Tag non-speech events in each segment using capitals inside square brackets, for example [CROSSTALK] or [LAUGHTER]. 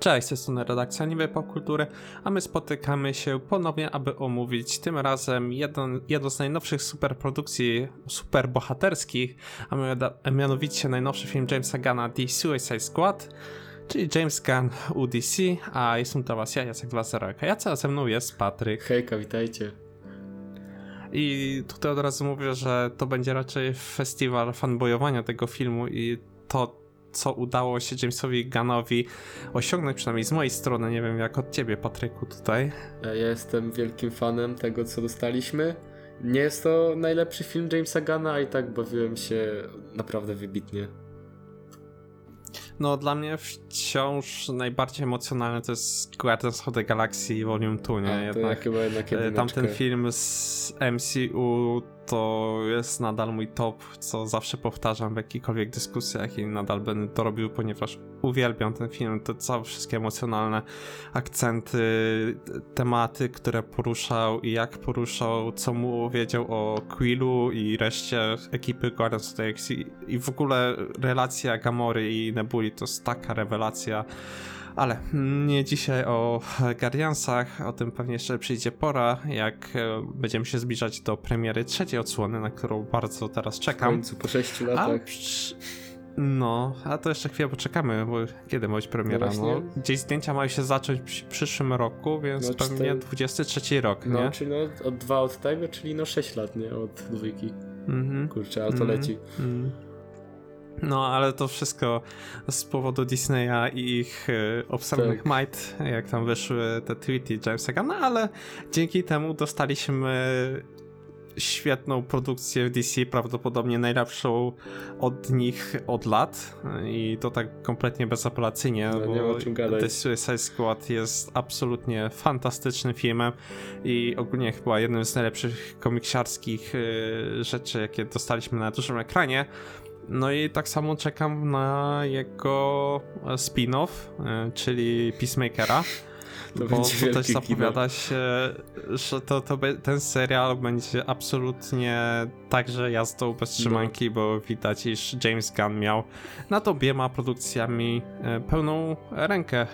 Cześć, to jest redakcja Niby Popkultury, a my spotykamy się ponownie, aby omówić tym razem jedną, jedną z najnowszych superprodukcji superbohaterskich, a mianowicie najnowszy film Jamesa Gunna The Suicide Squad, czyli James Gunn UDC, a jestem to was ja, Jacek 2.0, a ja ze mną jest Patryk. Hejka, witajcie. I tutaj od razu mówię, że to będzie raczej festiwal fanboyowania tego filmu i to co udało się Jamesowi Gunnowi osiągnąć, przynajmniej z mojej strony, nie wiem jak od ciebie Patryku tutaj. Ja jestem wielkim fanem tego co dostaliśmy. Nie jest to najlepszy film Jamesa Gunna, a i tak bawiłem się naprawdę wybitnie. No dla mnie wciąż najbardziej emocjonalny to jest Guardians of the Galaxy Volume 2, nie? A, jednak, jednak e, tamten film z MCU to jest nadal mój top, co zawsze powtarzam w jakichkolwiek dyskusjach i nadal będę to robił, ponieważ uwielbiam ten film, te całe wszystkie emocjonalne akcenty, tematy, które poruszał i jak poruszał, co mu wiedział o Quillu i reszcie ekipy Guardians of the Galaxy i w ogóle relacja Gamory i Nebuli to jest taka rewelacja. Ale nie dzisiaj o Guardiansach, o tym pewnie jeszcze przyjdzie pora, jak e, będziemy się zbliżać do premiery trzeciej odsłony, na którą bardzo teraz czekam. W końcu, po 6 latach. No, a to jeszcze chwilę poczekamy, bo kiedy ma być premiera? No, no gdzieś zdjęcia mają się zacząć w przyszłym roku, więc no, pewnie 4... 23 rok, no, nie? czyli no od dwa od tego, czyli no 6 lat, nie? Od dwójki. Mhm. Kurczę, a to mm leci. Mm no, ale to wszystko z powodu Disneya i ich y, obsesjonych tak. might, jak tam wyszły te tweety Jamesa Gunna, ale dzięki temu dostaliśmy świetną produkcję w DC, prawdopodobnie najlepszą od nich od lat i to tak kompletnie bezapelacyjnie, no, bo The Suicide Squad jest absolutnie fantastycznym filmem i ogólnie chyba jednym z najlepszych komiksiarskich y, rzeczy, jakie dostaliśmy na dużym ekranie. No i tak samo czekam na jego spin-off, e, czyli Peacemakera. To bo też zapowiada się, że to, to ten serial będzie absolutnie także jazdą bez trzymanki, no. bo widać, iż James Gunn miał nad obiema produkcjami e, pełną rękę.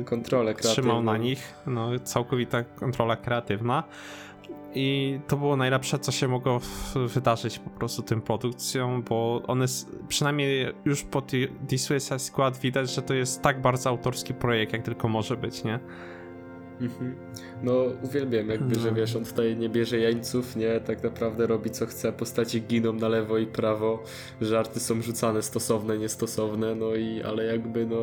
E, Kontrolę kreatywną. Trzymał na nich, no, całkowita kontrola kreatywna i to było najlepsze, co się mogło wydarzyć po prostu tym produkcjom, bo one przynajmniej już po The Suicide Squad widać, że to jest tak bardzo autorski projekt, jak tylko może być, nie? Mhm. No, uwielbiam, jakby, no. że wiesz, on tutaj nie bierze jańców, nie, tak naprawdę robi co chce, postacie giną na lewo i prawo, żarty są rzucane stosowne, niestosowne, no i, ale jakby, no,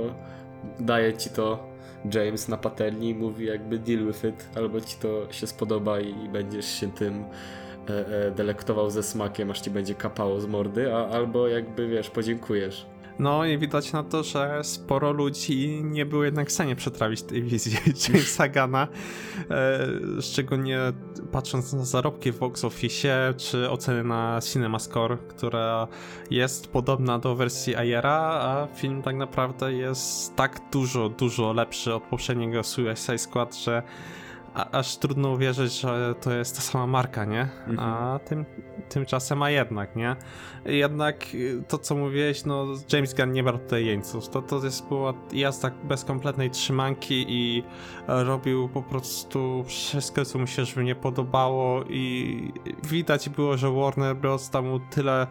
daje ci to James na patelni i mówi jakby deal with it, albo ci to się spodoba i będziesz się tym e, e, delektował ze smakiem, aż ci będzie kapało z mordy, a, albo jakby wiesz, podziękujesz. No i widać na to, że sporo ludzi nie było jednak w stanie przetrawić tej wizji [LAUGHS] Jamesa Gana, e, szczególnie patrząc na zarobki w box office, czy oceny na CinemaScore, która jest podobna do wersji Ayera, a film tak naprawdę jest tak dużo, dużo lepszy od poprzedniego Suicide Squad, że a, aż trudno uwierzyć, że to jest ta sama marka, nie? Mhm. A tym, tymczasem a jednak, nie? Jednak y, to, co mówiłeś, no James Gunn nie brał tutaj jeńców. To, to jest była jazda bez kompletnej trzymanki i robił po prostu wszystko, co mu się żeby nie podobało i widać było, że Warner Bros. dał mu tyle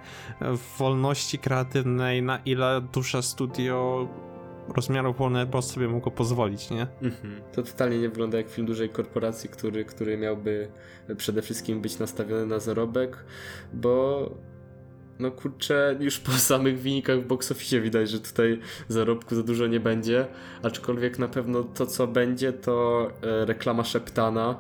wolności kreatywnej, na ile duże studio rozmiarów Warner Bros. sobie mogło pozwolić, nie? Mhm. To totalnie nie wygląda jak film dużej korporacji, który, który miałby przede wszystkim być nastawiony na zarobek, bo no kurczę, już po [LAUGHS] samych wynikach w box office widać, że tutaj zarobku za dużo nie będzie, aczkolwiek na pewno to co będzie to e, reklama szeptana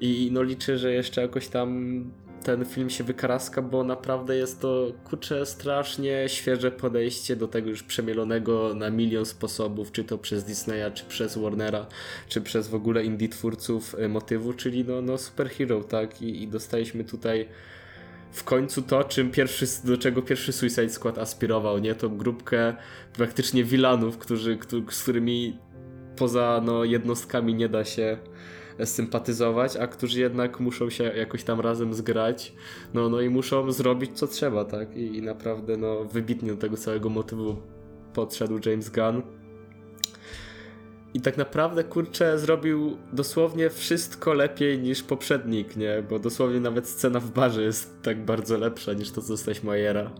i no liczę, że jeszcze jakoś tam ten film się wykaraska, bo naprawdę jest to kurczę strasznie świeże podejście do tego już przemielonego na milion sposobów, czy to przez Disneya, czy przez Warnera, czy przez w ogóle indie twórców e, motywu, czyli no, no superhero, tak? I, i dostaliśmy tutaj w końcu to, czym pierwszy, do czego pierwszy Suicide Squad aspirował, nie? Tą grupkę praktycznie wilanów, którzy, z którymi poza no, jednostkami nie da się sympatyzować, a którzy jednak muszą się jakoś tam razem zgrać, no, no i muszą zrobić co trzeba, tak? I, i naprawdę no, wybitnie do tego całego motywu podszedł James Gunn. i tak naprawdę, kurczę, zrobił dosłownie wszystko lepiej niż poprzednik, nie? Bo dosłownie nawet scena w barze jest tak bardzo lepsza niż to, co dostałeś Majera.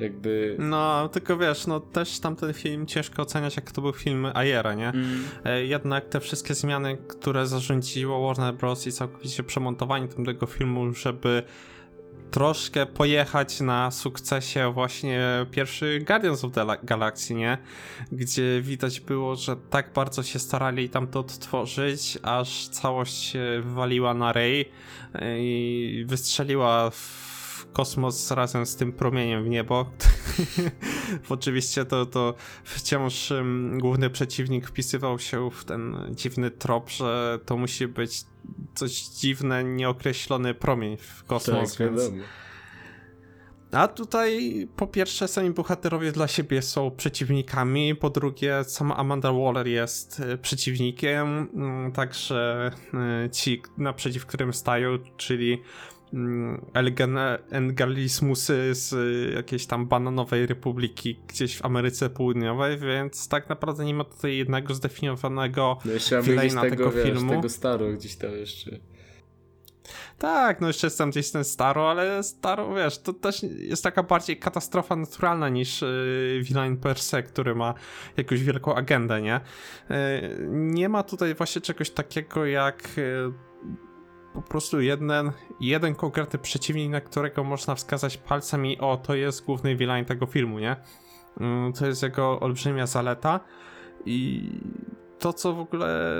Jakby... No, tylko wiesz, no też tamten film ciężko oceniać, jak to był film Ayera, nie? Mm. E, Jednak te wszystkie zmiany, które zarządziło Warner Bros. i całkowicie przemontowanie tamtego filmu, żeby troszkę pojechać na sukcesie właśnie pierwszy Guardians of the La- Galaxy, nie? Gdzie widać było, że tak bardzo się starali tam to odtworzyć, aż całość się wywaliła na rej e, i wystrzeliła w kosmos razem z tym promieniem w niebo. [LAUGHS] Oczywiście to, to wciąż główny przeciwnik wpisywał się w ten dziwny trop, że to musi być coś dziwne, nieokreślony promień w kosmos, tak, więc... wiadomo. A tutaj po pierwsze sami bohaterowie dla siebie są przeciwnikami, po drugie sama Amanda Waller jest e, przeciwnikiem, mm, także e, ci naprzeciw którym stają, czyli Engalismusy z e, jakiejś tam bananowej republiki gdzieś w Ameryce Południowej, więc tak naprawdę nie ma tutaj jednego zdefiniowanego No gdzieś tego, tego wiesz, filmu. tego staro gdzieś tam jeszcze. Tak, no jeszcze jest tam gdzieś ten Staro, ale Staro, wiesz, to też jest taka bardziej katastrofa naturalna niż yy, villain per se, który ma jakąś wielką agendę, nie? Yy, nie ma tutaj właśnie czegoś takiego jak yy, po prostu jeden, jeden konkretny przeciwnik, na którego można wskazać palcem i o, to jest główny villain tego filmu, nie? Yy, to jest jego olbrzymia zaleta i to, co w ogóle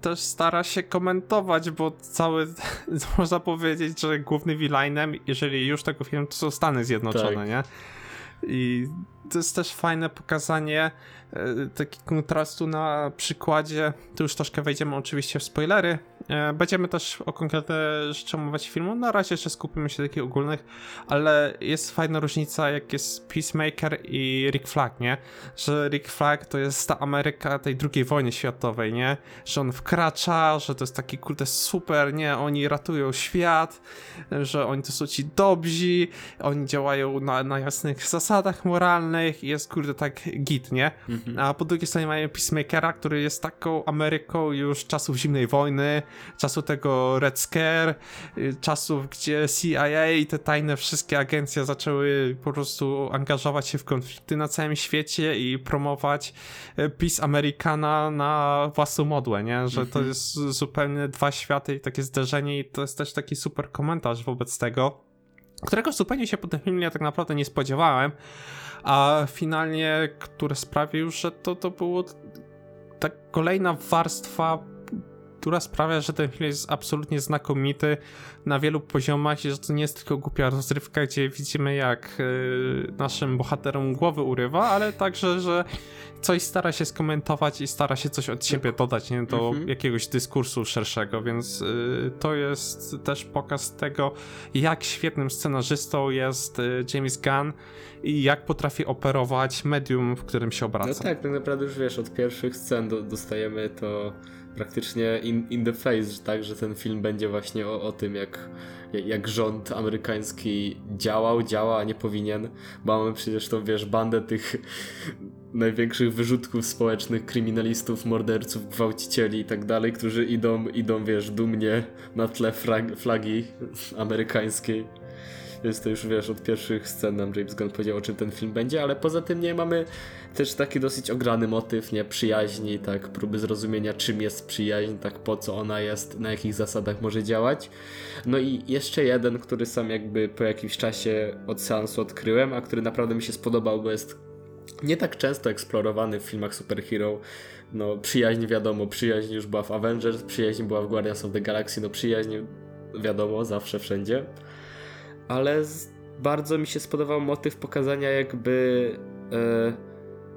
też stara się komentować, bo cały, [LAUGHS] można powiedzieć, że główny villainem, jeżeli już tego filmu, to są Stany Zjednoczone, Tak. nie? I to jest też fajne pokazanie e, takiego kontrastu na przykładzie, tu już troszkę wejdziemy oczywiście w spoilery, będziemy też o konkretne rzeczy omawiać filmu, na razie jeszcze skupimy się takich ogólnych, ale jest fajna różnica jak jest Peacemaker i Rick Flag, nie? Że Rick Flag to jest ta Ameryka tej drugiej wojny światowej, nie? Że on wkracza, że to jest taki kurde super, nie? Oni ratują świat, że oni to są ci dobrzy, oni działają na, na jasnych zasadach moralnych i jest kurde tak git, nie? Mhm. A po drugiej stronie mamy Peacemakera, który jest taką Ameryką już czasów zimnej wojny, czasu tego Red Scare, y, czasów, gdzie CIA i te tajne wszystkie agencje zaczęły po prostu angażować się w konflikty na całym świecie i promować y, Peace Americana na własną modłę, nie? Że to Mhm. jest zupełnie dwa światy i takie zderzenie i to jest też taki super komentarz wobec tego, którego zupełnie się po tym filmie tak naprawdę nie spodziewałem, a finalnie, który sprawił, że to, to było ta kolejna warstwa, która sprawia, że ten film jest absolutnie znakomity na wielu poziomach i że to nie jest tylko głupia rozrywka, gdzie widzimy jak y, naszym bohaterom głowy urywa, ale także, że coś stara się skomentować i stara się coś od siebie dodać nie, do Mhm. jakiegoś dyskursu szerszego, więc y, to jest też pokaz tego, jak świetnym scenarzystą jest y, James Gunn i jak potrafi operować medium, w którym się obraca. No tak, tak naprawdę już wiesz, od pierwszych scen do, dostajemy to praktycznie in, in the face, tak, że ten film będzie właśnie o, o tym, jak, jak rząd amerykański działał, działa, a nie powinien, bo mamy przecież tą, wiesz, bandę tych największych wyrzutków społecznych, kryminalistów, morderców, gwałcicieli i tak dalej, którzy idą, idą, wiesz, dumnie na tle flagi amerykańskiej. Więc to już wiesz, od pierwszych scen nam James Gunn powiedział, o czym ten film będzie, ale poza tym nie mamy też taki dosyć ograny motyw, nie przyjaźni, tak, próby zrozumienia, czym jest przyjaźń, tak, po co ona jest, na jakich zasadach może działać. No i jeszcze jeden, który sam jakby po jakimś czasie od seansu odkryłem, a który naprawdę mi się spodobał, bo jest nie tak często eksplorowany w filmach superhero. No, przyjaźń wiadomo, przyjaźń już była w Avengers, przyjaźń była w Guardians of the Galaxy, no przyjaźń wiadomo, zawsze, wszędzie. Ale bardzo mi się spodobał motyw pokazania jakby e,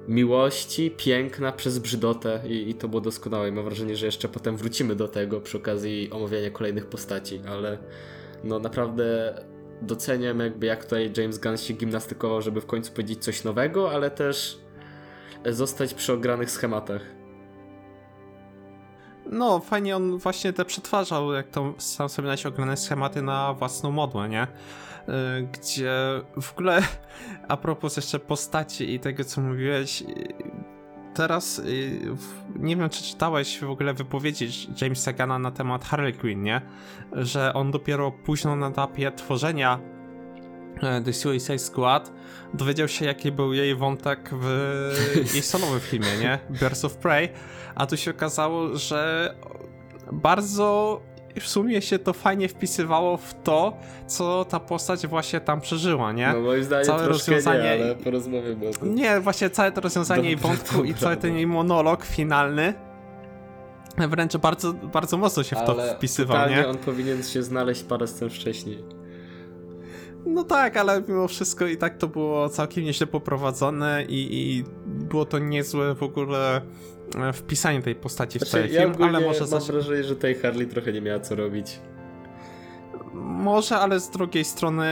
miłości, piękna przez brzydotę i, i to było doskonałe. I mam wrażenie, że jeszcze potem wrócimy do tego przy okazji omawiania kolejnych postaci, ale no naprawdę doceniam jakby jak tutaj James Gunn się gimnastykował, żeby w końcu powiedzieć coś nowego, ale też zostać przy ogranych schematach. No, fajnie on właśnie te przetwarzał, jak to sam sobie ograne schematy na własną modłę, nie? Y, Gdzie w ogóle, a propos jeszcze postaci i tego, co mówiłeś, y, teraz y, nie wiem, czy czytałeś w ogóle wypowiedzi Jamesa Gana na temat Harley Quinn, nie? Że on dopiero późno na etapie tworzenia The Suicide Squad dowiedział się, jaki był jej wątek w [LAUGHS] jej solowym filmie, nie? Birds of Prey, a tu się okazało, że bardzo w sumie się to fajnie wpisywało w to, co ta postać właśnie tam przeżyła, nie? No moim zdaniem Całe rozwiązanie- nie, ale porozmawiamy o tym. Nie, właśnie całe to rozwiązanie jej Dobra, wątku i dobra, cały ten jej monolog finalny wręcz bardzo, bardzo mocno się w to wpisywał, nie? on powinien się znaleźć parę scen wcześniej. No tak, ale mimo wszystko i tak to było całkiem nieźle poprowadzone i, i było to niezłe w ogóle e, wpisanie tej postaci w Znaczy, cały ja film, ale może mam wrażenie, że tej Harley trochę nie miała co robić. Może, ale z drugiej strony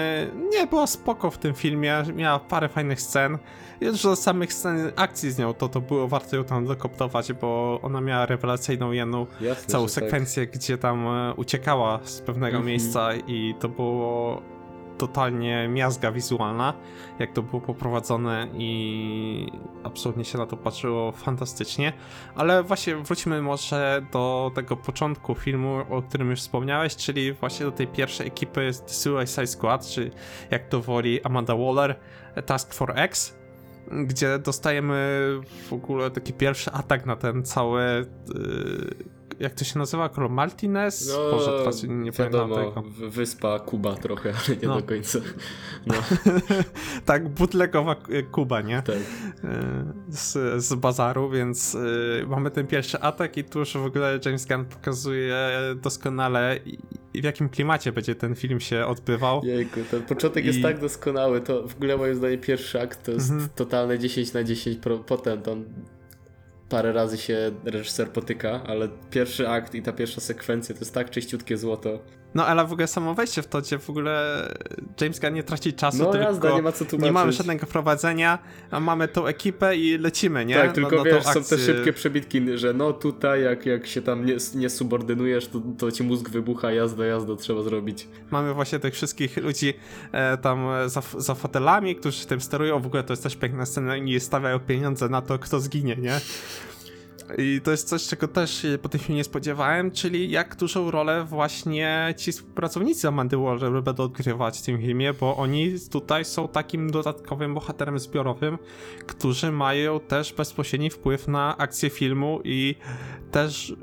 nie była spoko w tym filmie, miała parę fajnych scen. Już do samych scen akcji z nią, to to było warto ją tam dokoptować, bo ona miała rewelacyjną jedną Jasne, całą tak. sekwencję, gdzie tam e, uciekała z pewnego Mhm. miejsca i to było totalnie miazga wizualna, jak to było poprowadzone i absolutnie się na to patrzyło fantastycznie. Ale właśnie wróćmy może do tego początku filmu, o którym już wspomniałeś, czyli właśnie do tej pierwszej ekipy z The Suicide Squad, czy jak to woli Amanda Waller, Task Force X, gdzie dostajemy w ogóle taki pierwszy atak na ten cały. Yy, jak to się nazywa? Król Martinez? No, Boże, teraz nie wiadomo, pamiętam tego. wyspa Kuba trochę, ale nie No. do końca. [LAUGHS] No, [LAUGHS] tak, bootlegowa y, Kuba, nie? tak. Y, Z, z bazaru, więc y, mamy ten pierwszy atak i tu już w ogóle James Gunn pokazuje doskonale w jakim klimacie będzie ten film się odbywał. Jejku, ten początek jest I- tak doskonały, to w ogóle moim zdaniem pierwszy akt to jest Mhm. totalne 10 na 10, pro- potem tam parę razy się reżyser potyka, ale pierwszy akt i ta pierwsza sekwencja to jest tak czyściutkie złoto. No ale w ogóle samo wejście w to, gdzie w ogóle James Gunn nie traci czasu, No tylko jazda, nie ma co tłumaczyć. nie mamy żadnego prowadzenia, a mamy tą ekipę i lecimy, nie? Tak, No- tylko no wiesz, są te szybkie przebitki, że no tutaj jak, jak się tam nie, nie subordynujesz, to, to ci mózg wybucha, jazda, jazda, trzeba zrobić. Mamy właśnie tych wszystkich ludzi e, tam e, za, za fotelami, którzy tym sterują. W ogóle to jest też piękna scena i stawiają pieniądze na to, kto zginie, nie? I to jest coś, czego też po tym filmie nie spodziewałem, czyli jak dużą rolę właśnie ci współpracownicy Amandy Waller będą odgrywać w tym filmie, bo oni tutaj są takim dodatkowym bohaterem zbiorowym, którzy mają też bezpośredni wpływ na akcję filmu i też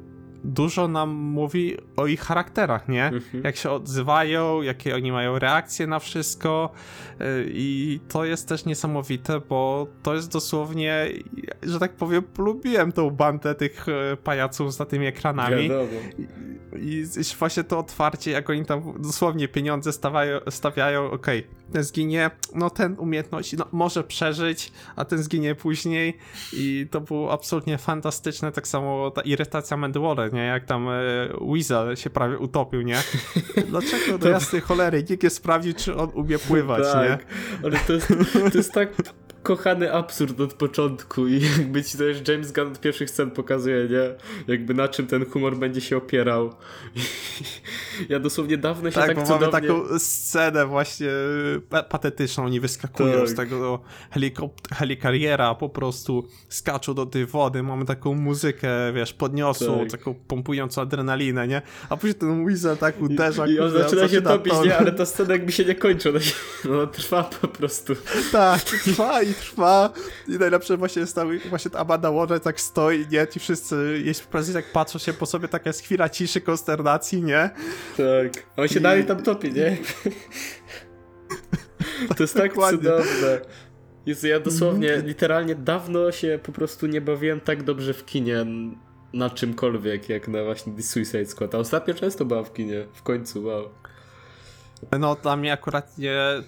dużo nam mówi o ich charakterach, nie? Mhm. Jak się odzywają, jakie oni mają reakcje na wszystko yy, i to jest też niesamowite, bo to jest dosłownie, że tak powiem, polubiłem tą bandę tych e, pajaców za tymi ekranami. Wiadomo. I i właśnie to otwarcie, jak oni tam dosłownie pieniądze stawiają, stawiają okej, ten zginie, no ten umiejętność no, może przeżyć, a ten zginie później i to było absolutnie fantastyczne, tak samo ta irytacja Mandy Waller, nie, jak tam e, Weasel się prawie utopił, nie? Dlaczego do jasnej cholery nikt nie sprawdził, czy on umie pływać, nie? tak, ale to jest, to jest tak kochany absurd od początku i [LAUGHS] jakby ci też James Gunn od pierwszych scen pokazuje, nie? Jakby na czym ten humor będzie się opierał. [LAUGHS] ja dosłownie dawno się Tak, tak, bo cudownie... mamy taką scenę właśnie pa- patetyczną, oni wyskakują Tak. z tego helikop- helikariera, po prostu skaczą do tej wody, mamy taką muzykę, wiesz, podniosłą, Tak. taką pompującą adrenalinę, nie? A później ten Weasel tak uderza, I on kurde, zaczyna się topić, nie? Ale ta scena jakby się nie kończy, ona, się, [LAUGHS] ona trwa po prostu. Tak, trwa i trwa i najlepsze właśnie jest tam, właśnie ta Amanda Waller tak stoi, nie? Ci wszyscy, jej współpracownicy tak patrzą się po sobie, taka jest chwila ciszy, konsternacji, nie? Tak. A On się I- dalej tam topi, nie? [LAUGHS] To jest tak Dokładnie. cudowne. Jezu, ja dosłownie, literalnie dawno się po prostu nie bawiłem tak dobrze w kinie na czymkolwiek, jak na właśnie The Suicide Squad. A ostatnio często była w kinie. W końcu, wow. No, dla mnie akurat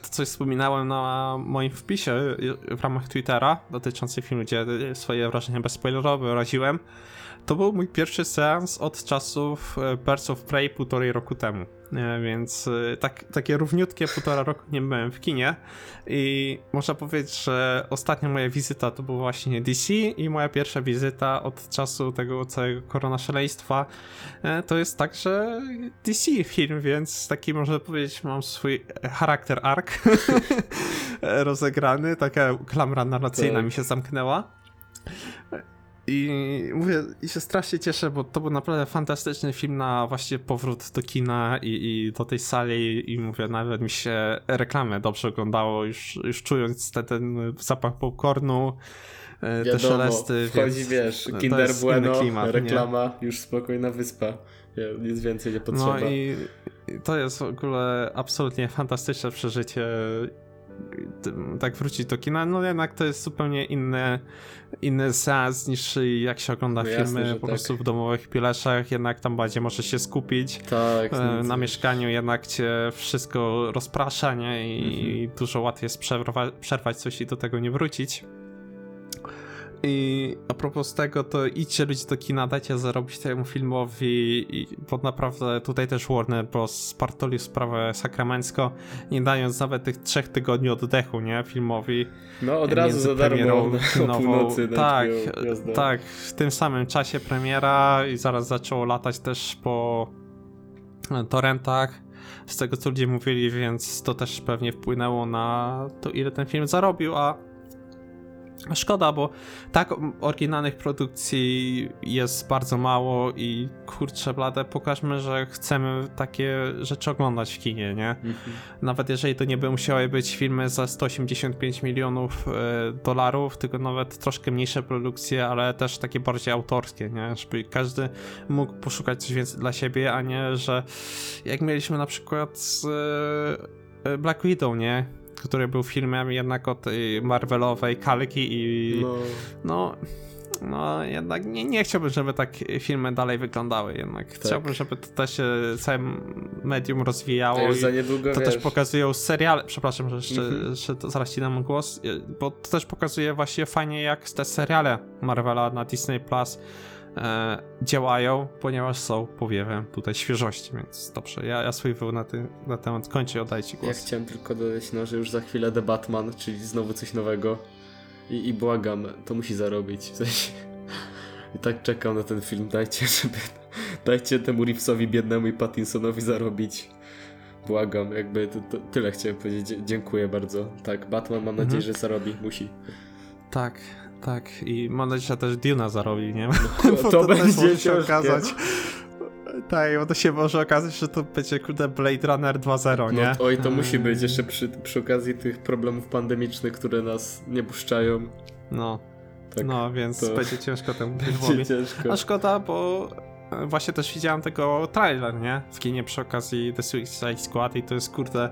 to coś wspominałem na moim wpisie w ramach Twittera dotyczącym filmu, gdzie swoje wrażenia bezspoilerowe wyraziłem. To był mój pierwszy seans od czasów e, Birds of Prey półtorej roku temu. E, Więc e, tak, takie równiutkie półtora roku nie byłem w kinie i można powiedzieć, że ostatnia moja wizyta to była właśnie DC i moja pierwsza wizyta od czasu tego całego koronaszaleństwa e, to jest także DC film, więc taki można powiedzieć mam swój charakter arc [LAUGHS] rozegrany, taka klamra narracyjna Tak. mi się zamknęła. I mówię, i się strasznie cieszę, bo to był naprawdę fantastyczny film na właśnie powrót do kina i, i do tej sali i mówię, nawet mi się reklamy dobrze oglądało, już, już czując ten, ten zapach popcornu, e, te Wiadomo, szelesty. wchodzi, więc wiesz, Kinder Bueno, klimat, nie? reklama, już spokojna wyspa. Nie, Nic więcej nie potrzeba. No i to jest w ogóle absolutnie fantastyczne przeżycie. Tak wrócić do kina, no jednak to jest zupełnie inny, inny seans niż jak się ogląda No jasne, filmy że po tak. prostu w domowych pileszach, jednak tam bardziej możesz się skupić. Tak, E, Na mieszkaniu jednak cię wszystko rozprasza, nie? I Mhm. dużo łatwiej jest przerwa- przerwać coś i do tego nie wrócić. I a propos tego, to idźcie ludzie do kina, dajcie zarobić temu filmowi, i, bo naprawdę tutaj też Warner Bros. spartolił sprawę sakramencko, nie dając nawet tych trzech tygodni oddechu, nie? Filmowi. No od razu za darmo kinową. [LAUGHS] Tak, tak, w tym samym czasie premiera i zaraz zaczęło latać też po torrentach. Z tego co ludzie mówili, więc to też pewnie wpłynęło na to, ile ten film zarobił, a Szkoda, bo tak oryginalnych produkcji jest bardzo mało i kurczę blade, pokażmy, że chcemy takie rzeczy oglądać w kinie, nie? Mhm. Nawet jeżeli to nie by musiały być filmy za 185 milionów e, dolarów, tylko nawet troszkę mniejsze produkcje, ale też takie bardziej autorskie, nie? Żeby każdy mógł poszukać coś więcej dla siebie, a nie, że jak mieliśmy na przykład z e, Black Widow, nie? Który był filmem jednak od tej Marvelowej kalki i No, no, no jednak nie, nie chciałbym, żeby tak filmy dalej wyglądały jednak. Chciałbym, żeby to też się całe medium rozwijało za niedługo to wiesz, też pokazują seriale, przepraszam, że jeszcze, Mhm. jeszcze to zaraz ci dam głos, bo to też pokazuje właśnie fajnie jak te seriale Marvela na Disney Plus e, działają, ponieważ są powiewem tutaj świeżości, więc dobrze, ja, ja swój wył na, ty, na temat kończę, oddaję ci Ja głos. chciałem tylko dodać, no, że już za chwilę The Batman, czyli znowu coś nowego. I, i błagam, to musi zarobić. W sensie, I tak czekam na ten film. Dajcie, żeby. Dajcie temu Reevesowi biednemu i Pattinsonowi zarobić. Błagam, jakby to, to tyle chciałem powiedzieć. Dzie- Dziękuję bardzo. Tak, Batman mam nadzieję, że zarobi. Musi. Tak, tak i mam nadzieję, że też Duna zarobi, nie? [LAUGHS] To, Bo to też będzie może się okazać. Tak, bo to się może okazać, że to będzie kurde Blade Runner 2.0, nie? No, oj, to musi być Eee, jeszcze przy, przy okazji tych problemów pandemicznych, które nas nie puszczają. No, Tak, no więc to- będzie ciężko temu [LAUGHS] będzie ciężko. A szkoda, bo właśnie też widziałem tego trailer, nie? W kinie przy okazji The Suicide Squad i to jest kurde...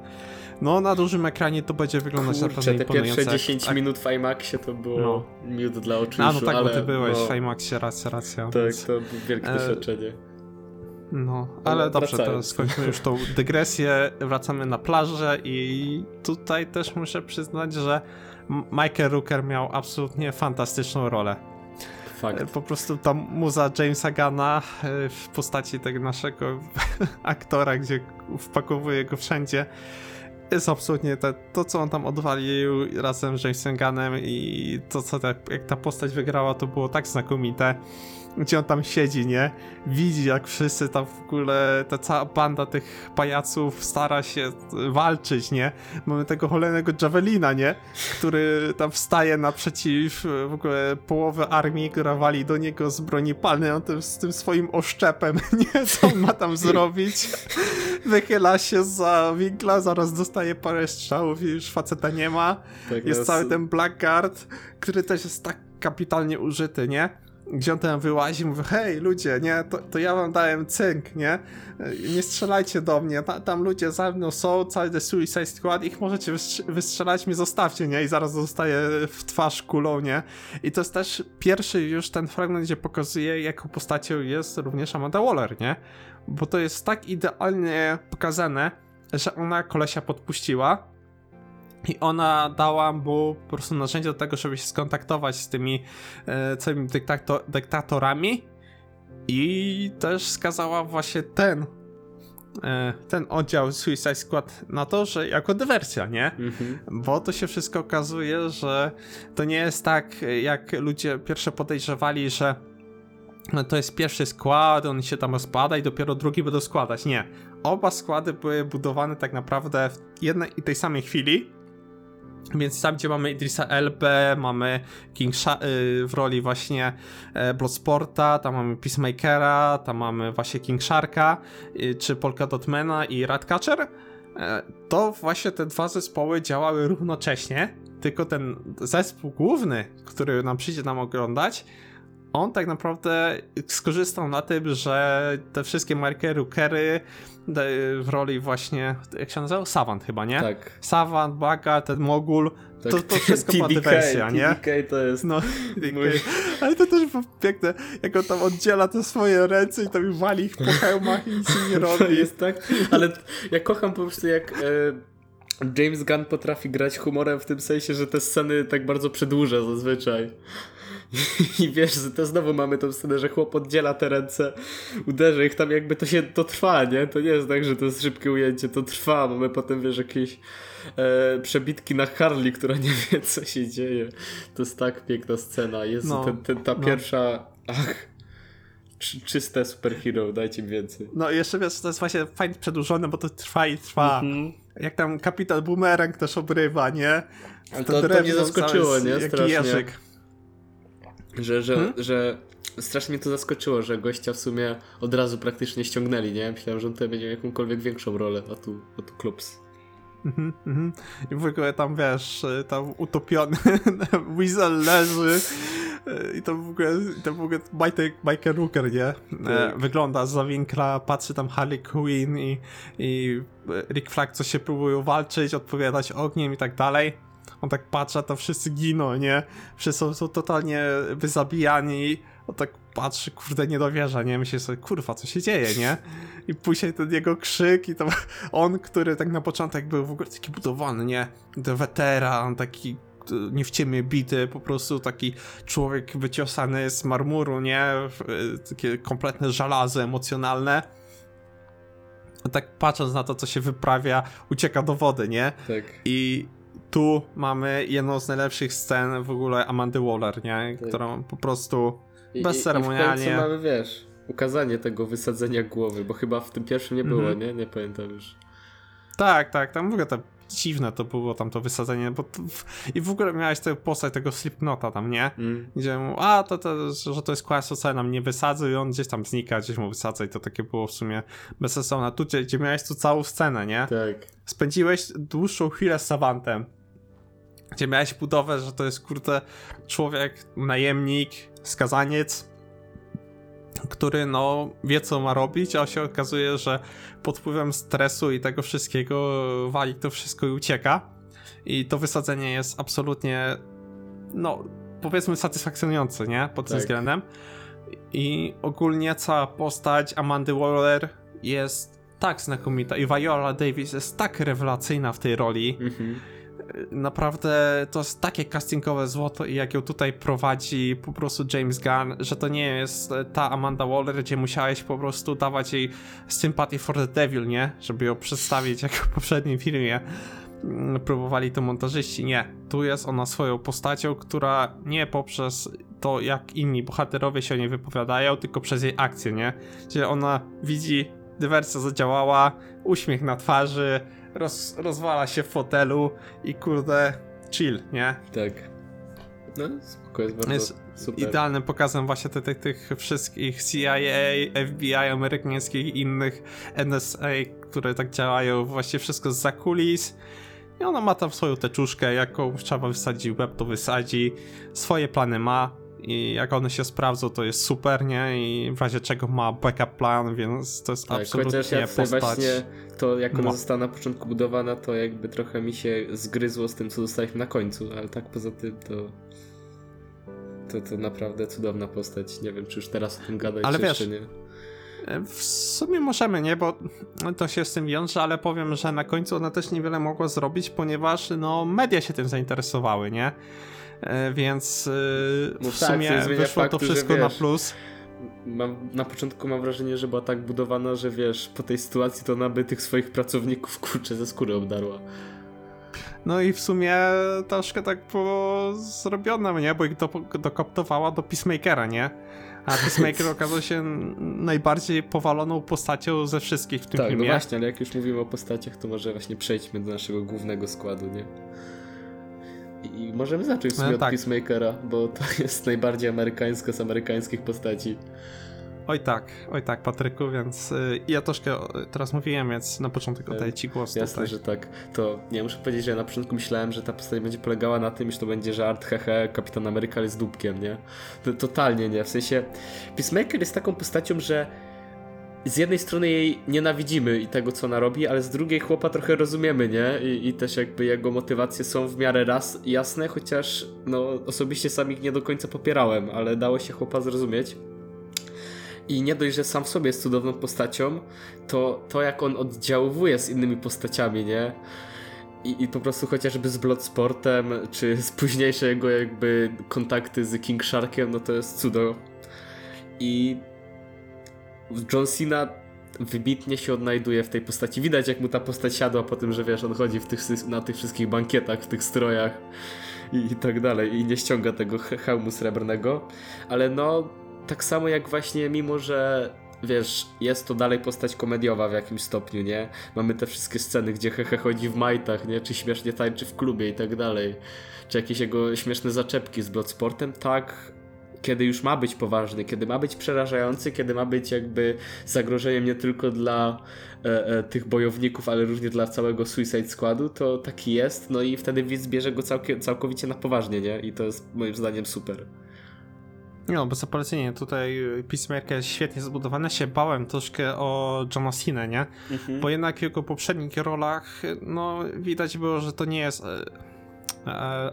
No na dużym ekranie to będzie wyglądać Kurczę, naprawdę te pierwsze jak- 10 jak- minut w IMAXie to było No. miód dla oczu A, no tak, ale, bo ty byłeś no, w IMAXie, racja, racja. Tak, więc- to wielkie E, doświadczenie. No, Ale ale dobrze, to wracając. skończmy już tą [LAUGHS] dygresję, wracamy na plażę i tutaj też muszę przyznać, że Michael Rooker miał absolutnie fantastyczną rolę. E, Fakt. Po prostu ta muza Jamesa Gana e, w postaci tego naszego [LAUGHS] aktora, gdzie wpakowuje go wszędzie, jest absolutnie to, to co on tam odwalił razem z Jamesem Gunnem i to, co ta, jak ta postać wygrała, to było tak znakomite. Gdzie on tam siedzi, nie? Widzi, jak wszyscy tam w ogóle, ta cała banda tych pajaców stara się walczyć, nie? Mamy tego cholernego Javelina, nie? Który tam wstaje naprzeciw e, w ogóle połowy armii, która wali do niego z broni palnej, on tym, z tym swoim oszczepem, [LAUGHS] nie? Co on ma tam zrobić? Wychyla się za winkla, zaraz dostaje parę strzałów i już faceta nie ma. Tak, Jest nas- cały ten Blackguard, który też jest tak kapitalnie użyty, nie? Gdzie on tam wyłazi, mówi, hej ludzie, nie, to, to ja wam dałem cynk, nie? Nie strzelajcie do mnie, Ta, tam ludzie za mną są, cały The Suicide Squad, ich możecie wystrz- wystrzelać, mnie zostawcie, nie? I zaraz dostaje w twarz kulą, nie? I to jest też pierwszy już ten fragment, gdzie pokazuje, jaką postacią jest również Amanda Waller, nie? Bo to jest tak idealnie pokazane, że ona kolesia podpuściła, i ona dała mu po prostu narzędzie do tego, żeby się skontaktować z tymi e, całymi dyktato- dyktatorami i też skazała właśnie ten e, ten oddział Suicide Squad na to, że jako dywersja, nie? Mhm. Bo to się wszystko okazuje, że to nie jest tak, jak ludzie pierwsze podejrzewali, że to jest pierwszy skład, on się tam rozpada i dopiero drugi będą składać. Nie. Oba składy były budowane tak naprawdę w jednej i tej samej chwili Więc tam, gdzie mamy Idrisa Elbę, mamy King Sha- y, w roli właśnie e, Bloodsporta, tam mamy Peacemakera, tam mamy właśnie King Sharka, y, czy Polka Dotmana i Ratcatcher, e, to właśnie te dwa zespoły działały równocześnie, tylko ten zespół główny, który nam przyjdzie nam oglądać, on tak naprawdę skorzystał na tym, że te wszystkie markery, rookery w roli właśnie, jak się nazywał? Savant chyba, nie? Tak. Savant, Baga, ten Mogul, tak. to, to [LAUGHS] wszystko była TDK, dywersja, nie? TDK to jest No, [LAUGHS] ale to też było piękne, jak on tam oddziela te swoje ręce i tam wali ich po hełmach i nic nie [LAUGHS] To robi. jest tak, ale ja kocham po prostu jak e, James Gunn potrafi grać humorem w tym sensie, że te sceny tak bardzo przedłuża zazwyczaj. [LAUGHS] I wiesz, że to znowu mamy tą scenę, że chłop oddziela te ręce, uderzy ich tam jakby to się, to trwa, nie? To nie jest tak, że to jest szybkie ujęcie, to trwa. Mamy potem, wiesz, jakieś e, przebitki na Harley, która nie wie, co się dzieje. To jest tak piękna scena. Jest No, ten, ten, ta no. pierwsza, ach, czy, czyste superhero, dajcie mi więcej. No i jeszcze wiesz, to jest właśnie fajnie przedłużone, bo to trwa i trwa. Mhm. Jak tam kapitan Boomerang też obrywa, nie? Ale to, to drewno mnie zaskoczyło, nie? Strasznie. jeżyk. Że, że, Hmm? że strasznie mnie to zaskoczyło, że gościa w sumie od razu praktycznie ściągnęli, nie? Myślałem, że on tutaj będzie miał jakąkolwiek większą rolę, a tu, a tu klops. Mhm, mhm. I w ogóle tam wiesz, tam utopiony [LAUGHS] Weasel leży i to w ogóle, to w ogóle Michael, Michael Rooker, nie? E, Tak. Wygląda z winkla, patrzy tam Harley Quinn i, i Rick Flag co się próbują walczyć, odpowiadać ogniem i tak dalej. On tak patrzy, to wszyscy giną, nie? Wszyscy są, są totalnie wyzabijani. On tak patrzy, kurde, nie dowierza, nie? Myśli sobie, kurwa, co się dzieje, nie? I później ten jego krzyk i to [LAUGHS] on, który tak na początek był w ogóle taki budowany, nie? To weteran, taki e, nie w ciemię bity, po prostu taki człowiek wyciosany z marmuru, nie? E, Takie kompletne żelazo emocjonalne. Tak patrząc na to, co się wyprawia, ucieka do wody, nie? Tak. I tu mamy jedną z najlepszych scen w ogóle Amandy Waller, nie? Tak. Którą po prostu I, Bezceremonialnie. I, i mamy, wiesz, ukazanie tego wysadzenia głowy, bo chyba w tym pierwszym nie było, Mhm. nie? Nie pamiętam już. Tak, tak, tam w ogóle to dziwne to było tam to wysadzenie, bo w... i w ogóle miałeś tę postać tego Slipknota tam, nie? Mm. Gdzie mu, a to, to że to jest kłas co nam nie i on gdzieś tam znika, gdzieś mu wysadza i to takie było w sumie bezsensowne. Tu, gdzie, gdzie miałeś tu całą scenę, nie? Tak. Spędziłeś dłuższą chwilę z Savantem, gdzie miałeś budowę, że to jest kurde człowiek, najemnik, skazaniec, który no wie co ma robić, a się okazuje, że pod wpływem stresu i tego wszystkiego wali to wszystko i ucieka. I to wysadzenie jest absolutnie, no powiedzmy satysfakcjonujące, nie? Pod tym Tak. względem. I ogólnie cała postać Amandy Waller jest tak znakomita i Viola Davis jest tak rewelacyjna w tej roli. Mhm. Naprawdę to jest takie castingowe złoto i jak ją tutaj prowadzi po prostu James Gunn, że to nie jest ta Amanda Waller, gdzie musiałeś po prostu dawać jej sympatię for the devil, nie? Żeby ją przedstawić jak w poprzednim filmie. Mm, Próbowali to montażyści. Nie. Tu jest ona swoją postacią, która nie poprzez to, jak inni bohaterowie się o niej wypowiadają, tylko przez jej akcję, nie? Gdzie ona widzi, dywersja zadziałała, uśmiech na twarzy, roz, rozwala się w fotelu i kurde, chill, nie? Tak. No, spoko, jest bardzo Jest super. Idealnym pokazem właśnie tych, tych, tych wszystkich CIA, FBI amerykańskich i innych NSA, które tak działają, właśnie wszystko z kulis. I ona ma tam swoją teczuszkę, jaką trzeba wysadzić łeb, to wysadzi. Swoje plany ma i jak one się sprawdzą, to jest super, nie? I w razie czego ma backup plan, więc to jest Tak, absolutnie chociaż ja postać. właśnie to jak ona Mo- została na początku budowana, to jakby trochę mi się zgryzło z tym, co dostaliśmy na końcu, ale tak poza tym to to, to naprawdę cudowna postać. Nie wiem, czy już teraz o tym gadać, Ale czy wiesz, nie. W sumie możemy, nie? Bo to się z tym wiąże, ale powiem, że na końcu ona też niewiele mogła zrobić, ponieważ no, media się tym zainteresowały, nie? E, Więc e, No w tak, sumie wyszło faktu, to wszystko na wiesz, plus. Mam, na początku mam wrażenie, że była tak budowana, że wiesz, po tej sytuacji to ona by tych swoich pracowników kurczę ze skóry obdarła. No i w sumie troszkę tak było zrobione, nie? Bo ich do, dokoptowała do Peacemakera, nie? A [LAUGHS] Peacemaker okazał się najbardziej powaloną postacią ze wszystkich w tym Tak, no filmie. właśnie, ale jak już mówimy o postaciach, to może właśnie przejdźmy do naszego głównego składu, nie? I możemy zacząć w sumie No od tak. Peacemakera, bo to [LAUGHS] jest najbardziej amerykańska z amerykańskich postaci. Oj tak, oj tak, Patryku, więc y, ja troszkę teraz mówiłem, więc na początek oddaję ci głos Jasne, tutaj. że tak. To nie muszę powiedzieć, że ja na początku myślałem, że ta postać będzie polegała na tym, że to będzie żart, hehe, Kapitan Ameryka jest dupkiem, nie? To, totalnie nie. W sensie Peacemaker jest taką postacią, że z jednej strony jej nienawidzimy i tego, co ona robi, ale z drugiej chłopa trochę rozumiemy, nie? I, i też jakby jego motywacje są w miarę raz jasne, chociaż no osobiście sam ich nie do końca popierałem, ale dało się chłopa zrozumieć. I nie dość, że sam w sobie jest cudowną postacią, to to jak on oddziałuje z innymi postaciami, nie? I, I po prostu chociażby z Bloodsportem, czy z późniejsze jego jakby kontakty z King Sharkiem, no to jest cudo. I John Cena wybitnie się odnajduje w tej postaci. Widać jak mu ta postać siadła po tym, że wiesz, on chodzi w tych, na tych wszystkich bankietach, w tych strojach i, i tak dalej i nie ściąga tego he- hełmu srebrnego. Ale no, tak samo jak właśnie, mimo że wiesz, jest to dalej postać komediowa w jakimś stopniu, nie? Mamy te wszystkie sceny, gdzie Hehe chodzi w majtach, nie? Czy śmiesznie tańczy w klubie i tak dalej. Czy jakieś jego śmieszne zaczepki z Bloodsportem, tak kiedy już ma być poważny, kiedy ma być przerażający, kiedy ma być jakby zagrożeniem nie tylko dla e, e, tych bojowników, ale również dla całego Suicide Squadu, to taki jest, no i wtedy widz bierze go całkiem, całkowicie na poważnie, nie? I to jest moim zdaniem super. No, bez polecenia, tutaj Peacemaker jest świetnie zbudowany. Się bałem troszkę o Johna Cena, nie? Bo jednak w jego poprzednich rolach, no, widać było, że to nie jest e,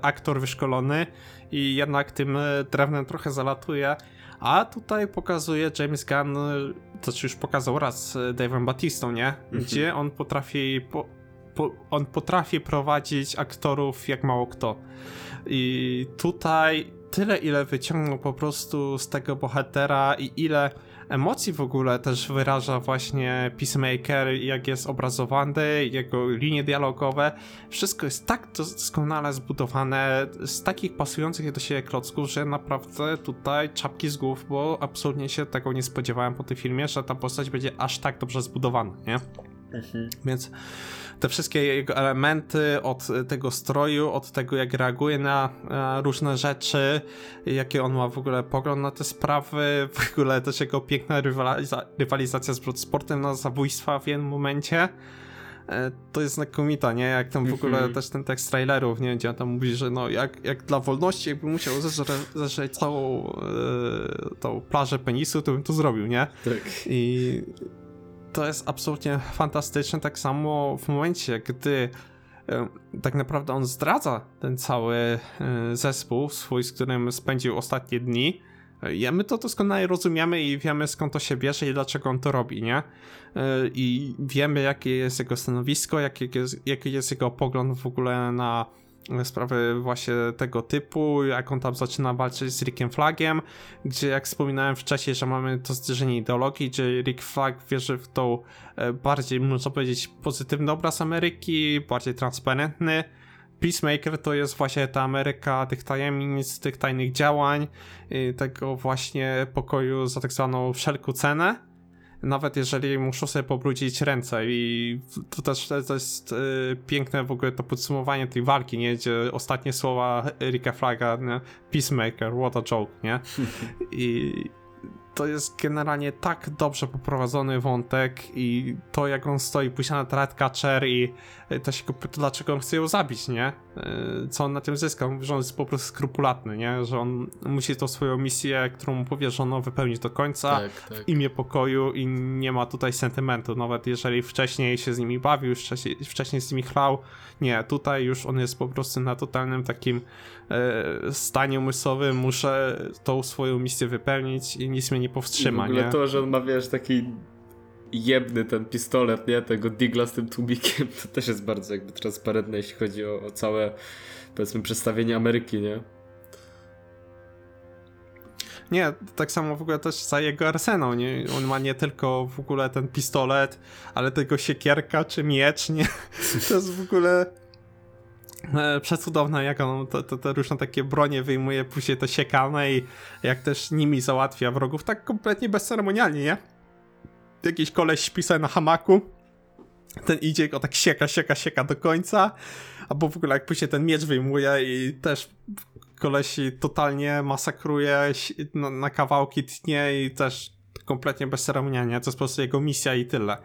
aktor wyszkolony i jednak tym e, drewnem trochę zalatuje. A tutaj pokazuje James Gunn, e, to czy już pokazał raz e, Dave'em Batistą, nie? Gdzie on potrafi, po, po, on potrafi prowadzić aktorów jak mało kto. I tutaj tyle, ile wyciągnął po prostu z tego bohatera i ile emocji w ogóle też wyraża właśnie Peacemaker, jak jest obrazowany, jego linie dialogowe. Wszystko jest tak doskonale zbudowane, z takich pasujących do siebie klocków, że naprawdę tutaj czapki z głów, bo absolutnie się tego nie spodziewałem po tym filmie, że ta postać będzie aż tak dobrze zbudowana, nie? Więc te wszystkie jego elementy, od tego stroju, od tego jak reaguje na różne rzeczy, jakie on ma w ogóle pogląd na te sprawy, w ogóle też jego piękna rywaliza- rywalizacja z Bloodsportem na zabójstwa w jednym momencie. E, To jest znakomita, nie? Jak tam w ogóle Mhm. też ten tekst trailerów, nie? Gdzie on tam mówi, że no jak, jak dla wolności jakby musiał zeżre- zeżreć całą e, tą plażę penisu, to bym to zrobił, nie? Tak. I to jest absolutnie fantastyczne. Tak samo w momencie, gdy tak naprawdę on zdradza ten cały e, zespół swój, z którym spędził ostatnie dni. ja- My to doskonale rozumiemy i wiemy skąd to się bierze i dlaczego on to robi, nie? E, I wiemy jakie jest jego stanowisko, jaki jest, jaki jest jego pogląd w ogóle na sprawy właśnie tego typu, jak on tam zaczyna walczyć z Rickiem Flagiem, gdzie jak wspominałem wcześniej, że mamy to zderzenie ideologii, gdzie Rick Flag wierzy w tą e, bardziej, można powiedzieć, pozytywny obraz Ameryki, bardziej transparentny. Peacemaker to jest właśnie ta Ameryka tych tajemnic, tych tajnych działań, tego właśnie pokoju za tak zwaną wszelką cenę. Nawet jeżeli muszą sobie pobrudzić ręce i to też to jest e, piękne w ogóle to podsumowanie tej walki, nie? Gdzie ostatnie słowa Ricka Flaga, nie? Peacemaker, what a joke, nie? [LAUGHS] I to jest generalnie tak dobrze poprowadzony wątek i to jak on stoi później na Ratcatcher i y, to się go pyta, dlaczego on chce ją zabić, nie? Y, Co on na tym zyska? Mówi, że on jest po prostu skrupulatny, nie? Że on musi tą swoją misję, którą mu powierzono, wypełnić do końca Tak, tak. w imię pokoju i nie ma tutaj sentymentu. Nawet jeżeli wcześniej się z nimi bawił, wcześniej, wcześniej z nimi chlał, nie, tutaj już on jest po prostu na totalnym takim e, stanie umysłowym, muszę tą swoją misję wypełnić i nic mnie nie powstrzyma, w ogóle nie? to, że on ma, wiesz, taki jebny ten pistolet, nie? Tego digla z tym tłumikiem, to też jest bardzo jakby transparentne, jeśli chodzi o, o całe, powiedzmy, przedstawienie Ameryki, nie? Nie, tak samo w ogóle też za jego arsenał, nie? On ma nie tylko w ogóle ten pistolet, ale tego siekierka czy miecz, nie? [LAUGHS] To jest w ogóle e, przecudowne, jak on te, te, te różne takie bronie wyjmuje, później te siekane i jak też nimi załatwia wrogów, tak kompletnie bezceremonialnie, nie? Jakiś koleś śpi na hamaku, ten idzie go tak sieka, sieka, sieka do końca, albo w ogóle jak później ten miecz wyjmuje i też kolesi totalnie masakruje, na, na kawałki tnie i też kompletnie bezceremonialnie, to jest po prostu jego misja i tyle.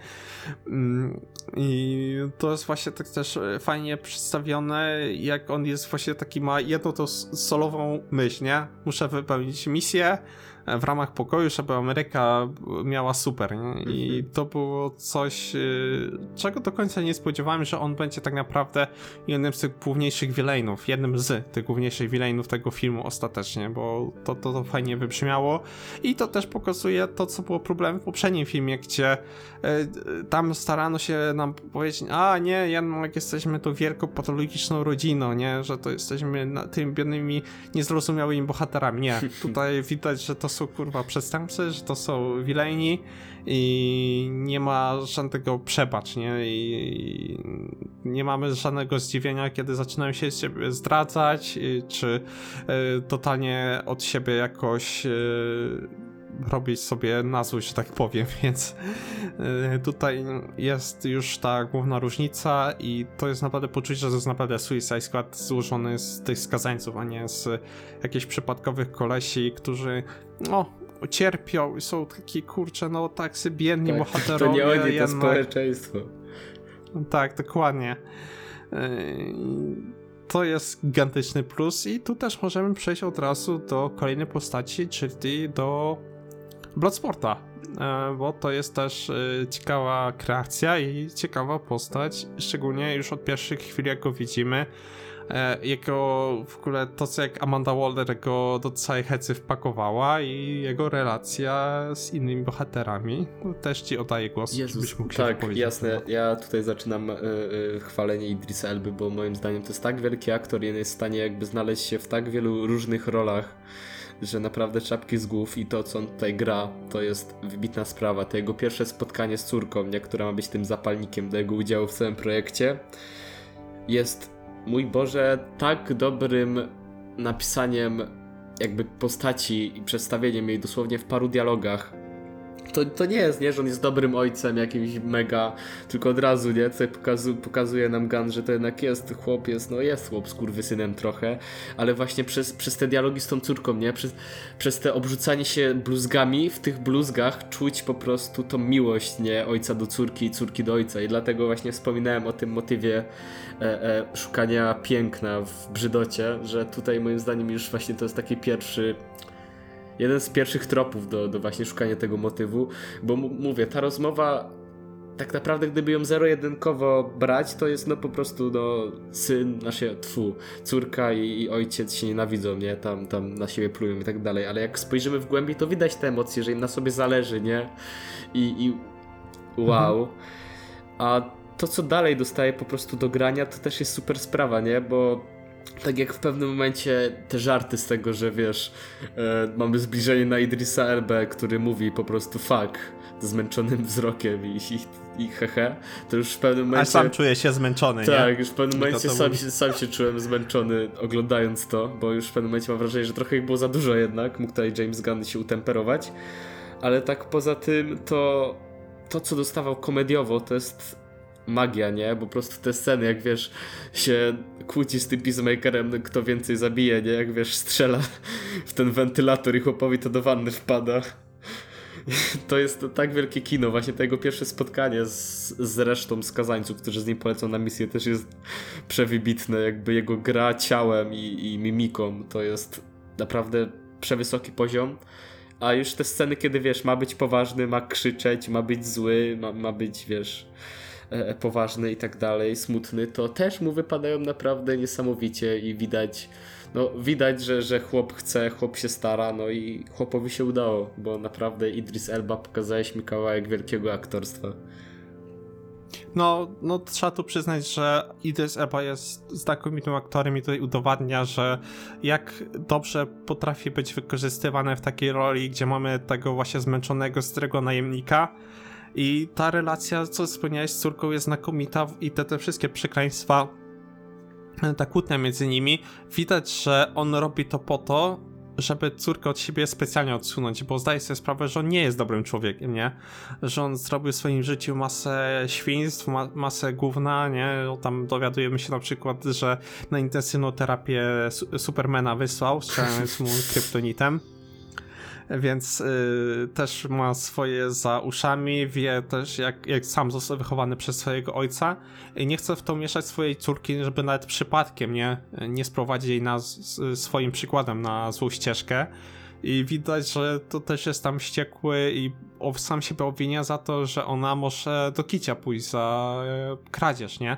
Mm, I to jest właśnie tak też fajnie przedstawione, jak on jest właśnie taki, ma jedną tą solową myśl, nie? Muszę wypełnić misję, w ramach pokoju, żeby Ameryka miała super. Nie? I mhm. to było coś, y, czego do końca nie spodziewałem, że on będzie tak naprawdę jednym z tych główniejszych wielejnów, jednym z tych główniejszych wielejnów tego filmu ostatecznie, bo to, to, to fajnie wybrzmiało i to też pokazuje to, co było problemem w poprzednim filmie, gdzie y, tam starano się nam powiedzieć, a nie, jednak jesteśmy tu wielką patologiczną rodziną, nie, że to jesteśmy tymi biednymi, niezrozumiałymi bohaterami. Nie, [LAUGHS] tutaj widać, że to są kurwa przestępcy, że to są wilejni i nie ma żadnego przebacz, nie? I nie mamy żadnego zdziwienia, kiedy zaczynają się siebie zdradzać, czy y, totalnie od siebie jakoś y, robić sobie na złość, że tak powiem, [LAUGHS] więc y, tutaj jest już ta główna różnica i to jest naprawdę poczucie, że to jest naprawdę Suicide Squad złożony z tych skazańców, a nie z jakichś przypadkowych kolesi, którzy no, cierpią i są takie kurcze, no tak sobie biedni tak, bohaterowie. To nie oni, jednak. to społeczeństwo. Tak, dokładnie. Y, to jest gigantyczny plus i tu też możemy przejść od razu do kolejnej postaci, czyli do Bloodsporta, e, bo to jest też e, ciekawa kreacja i ciekawa postać, szczególnie już od pierwszych chwil, jak go widzimy. E, jego w ogóle to, co jak Amanda Waller go do całej hecy wpakowała i jego relacja z innymi bohaterami. No, też ci oddaję głos, Jezus, żebyś mógł tak, się jasne. Ja tutaj zaczynam y, y, chwalenie Idrisa Elby, bo moim zdaniem to jest tak wielki aktor i jest w stanie jakby znaleźć się w tak wielu różnych rolach że naprawdę czapki z głów i to, co on tutaj gra, to jest wybitna sprawa. To jego pierwsze spotkanie z córką, nie, która ma być tym zapalnikiem do jego udziału w całym projekcie, jest, mój Boże, tak dobrym napisaniem jakby postaci i przedstawieniem jej dosłownie w paru dialogach to, to nie jest, nie, że on jest dobrym ojcem jakimś mega, tylko od razu, nie, tutaj pokazu, pokazuje nam Gun, że to jednak jest chłopiec, no jest chłop z synem trochę, ale właśnie przez, przez te dialogi z tą córką, nie, przez, przez te obrzucanie się bluzgami, w tych bluzgach czuć po prostu tą miłość, nie, ojca do córki i córki do ojca. I dlatego właśnie wspominałem o tym motywie e, e, szukania piękna w brzydocie, że tutaj moim zdaniem już właśnie to jest taki pierwszy jeden z pierwszych tropów do, do właśnie szukania tego motywu, bo mówię, ta rozmowa tak naprawdę gdyby ją zero-jedynkowo brać, to jest no po prostu no syn, nasze tfu, córka i, i, ojciec się nienawidzą, nie? Tam, tam na siebie plują i tak dalej, ale jak spojrzymy w głębi, to widać te emocje, że im na sobie zależy, nie? I, i wow. Mhm. A to, co dalej dostaje po prostu do grania, to też jest super sprawa, nie? Bo tak jak w pewnym momencie te żarty z tego, że wiesz, e, mamy zbliżenie na Idrisa Elbę, który mówi po prostu fuck zmęczonym wzrokiem i, i, i hehe, to już w pewnym momencie... A sam czuję się zmęczony, Tak, nie? już w pewnym momencie sam się, sam się czułem zmęczony oglądając to, bo już w pewnym momencie mam wrażenie, że trochę ich było za dużo jednak, mógł tutaj James Gunn się utemperować, ale tak poza tym to to, co dostawał komediowo, to jest magia, nie? Bo po prostu te sceny, jak wiesz, się kłóci z tym Peacemakerem, kto więcej zabije, nie? Jak wiesz, strzela w ten wentylator i chłopowi to do wanny wpada. [LAUGHS] To jest tak wielkie kino, właśnie to jego pierwsze spotkanie z, z resztą skazańców, którzy z nim polecą na misję, też jest przewybitne. Jakby jego gra ciałem i, i mimiką to jest naprawdę przewysoki poziom. A już te sceny, kiedy wiesz, ma być poważny, ma krzyczeć, ma być zły, ma, ma być, wiesz, poważny i tak dalej, smutny, to też mu wypadają naprawdę niesamowicie i widać, no widać, że, że chłop chce, chłop się stara, no i chłopowi się udało, bo naprawdę Idris Elba pokazałeś mi kawałek wielkiego aktorstwa. No, no trzeba tu przyznać, że Idris Elba jest znakomitym aktorem i tutaj udowadnia, że jak dobrze potrafi być wykorzystywany w takiej roli, gdzie mamy tego właśnie zmęczonego, starego najemnika, i ta relacja, co wspomniałeś z córką, jest znakomita i te, te wszystkie przekleństwa, ta kłótnia między nimi, widać, że on robi to po to, żeby córkę od siebie specjalnie odsunąć, bo zdaje sobie sprawę, że on nie jest dobrym człowiekiem, nie? Że on zrobił w swoim życiu masę świństw, ma masę gówna, nie? Tam dowiadujemy się na przykład, że na intensywną terapię su Supermana wysłał, strzelając mu kryptonitem więc y, też ma swoje za uszami, wie też jak, jak sam został wychowany przez swojego ojca i nie chce w to mieszać swojej córki, żeby nawet przypadkiem nie, nie sprowadzić jej na, swoim przykładem na złą ścieżkę. I widać, że to też jest tam wściekły i sam siebie obwinia za to, że ona może do kicia pójść za e, kradzież, nie?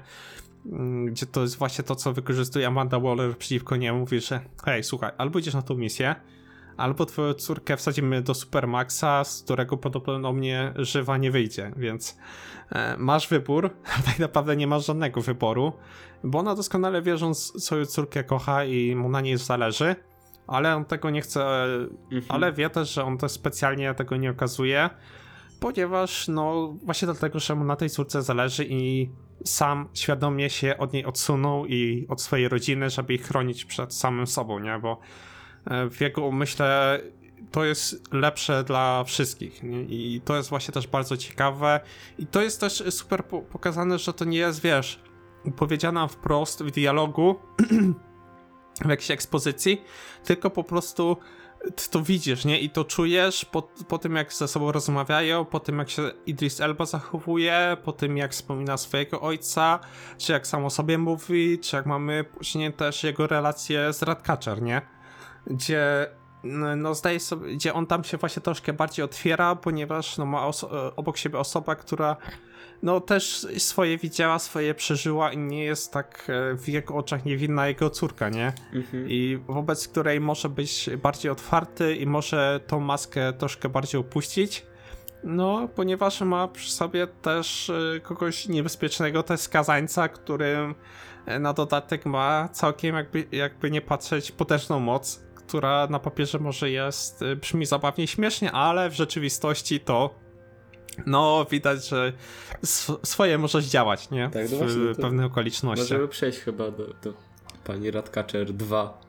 Mm, gdzie to jest właśnie to, co wykorzystuje Amanda Waller przeciwko niemu, mówi, że hej, słuchaj, albo idziesz na tą misję, albo twoją córkę wsadzimy do Supermaxa, z którego podobno mnie żywa nie wyjdzie, więc e, masz wybór, a [LAUGHS] tak naprawdę nie masz żadnego wyboru, bo ona doskonale wie, że on swoją córkę kocha i mu na niej zależy, ale on tego nie chce, mhm. ale wie też, że on to specjalnie tego nie okazuje, ponieważ no właśnie dlatego, że mu na tej córce zależy i sam świadomie się od niej odsunął i od swojej rodziny, żeby ich chronić przed samym sobą, nie? Bo E, w jego umyśle to jest lepsze dla wszystkich. I to jest właśnie też bardzo ciekawe. I to jest też super pokazane, że to nie jest, wiesz, powiedziana wprost w dialogu, [CLEARS THROAT] w jakiejś ekspozycji, tylko po prostu ty to widzisz, nie? I to czujesz po, po tym, jak ze sobą rozmawiają, po tym, jak się Idris Elba zachowuje, po tym, jak wspomina swojego ojca, czy jak sam o sobie mówi, czy jak mamy później też jego relacje z Ratcatcher, nie? Gdzie no, no zdaje sobie, gdzie on tam się właśnie troszkę bardziej otwiera, ponieważ no, ma obok siebie osoba, która no też swoje widziała, swoje przeżyła i nie jest tak e, w jego oczach niewinna jego córka, nie? Mhm. I wobec której może być bardziej otwarty i może tą maskę troszkę bardziej opuścić. No, ponieważ ma przy sobie też e, kogoś niebezpiecznego, to jest skazańca, którym e, na dodatek ma całkiem jakby, jakby nie patrzeć potężną moc która na papierze może jest, y, brzmi zabawnie śmiesznie, ale w rzeczywistości to no, widać, że sw swoje może zdziałać, nie? Tak, no właśnie, w pewnych okolicznościach. Możemy przejść chyba do, do pani Radkaczer 2.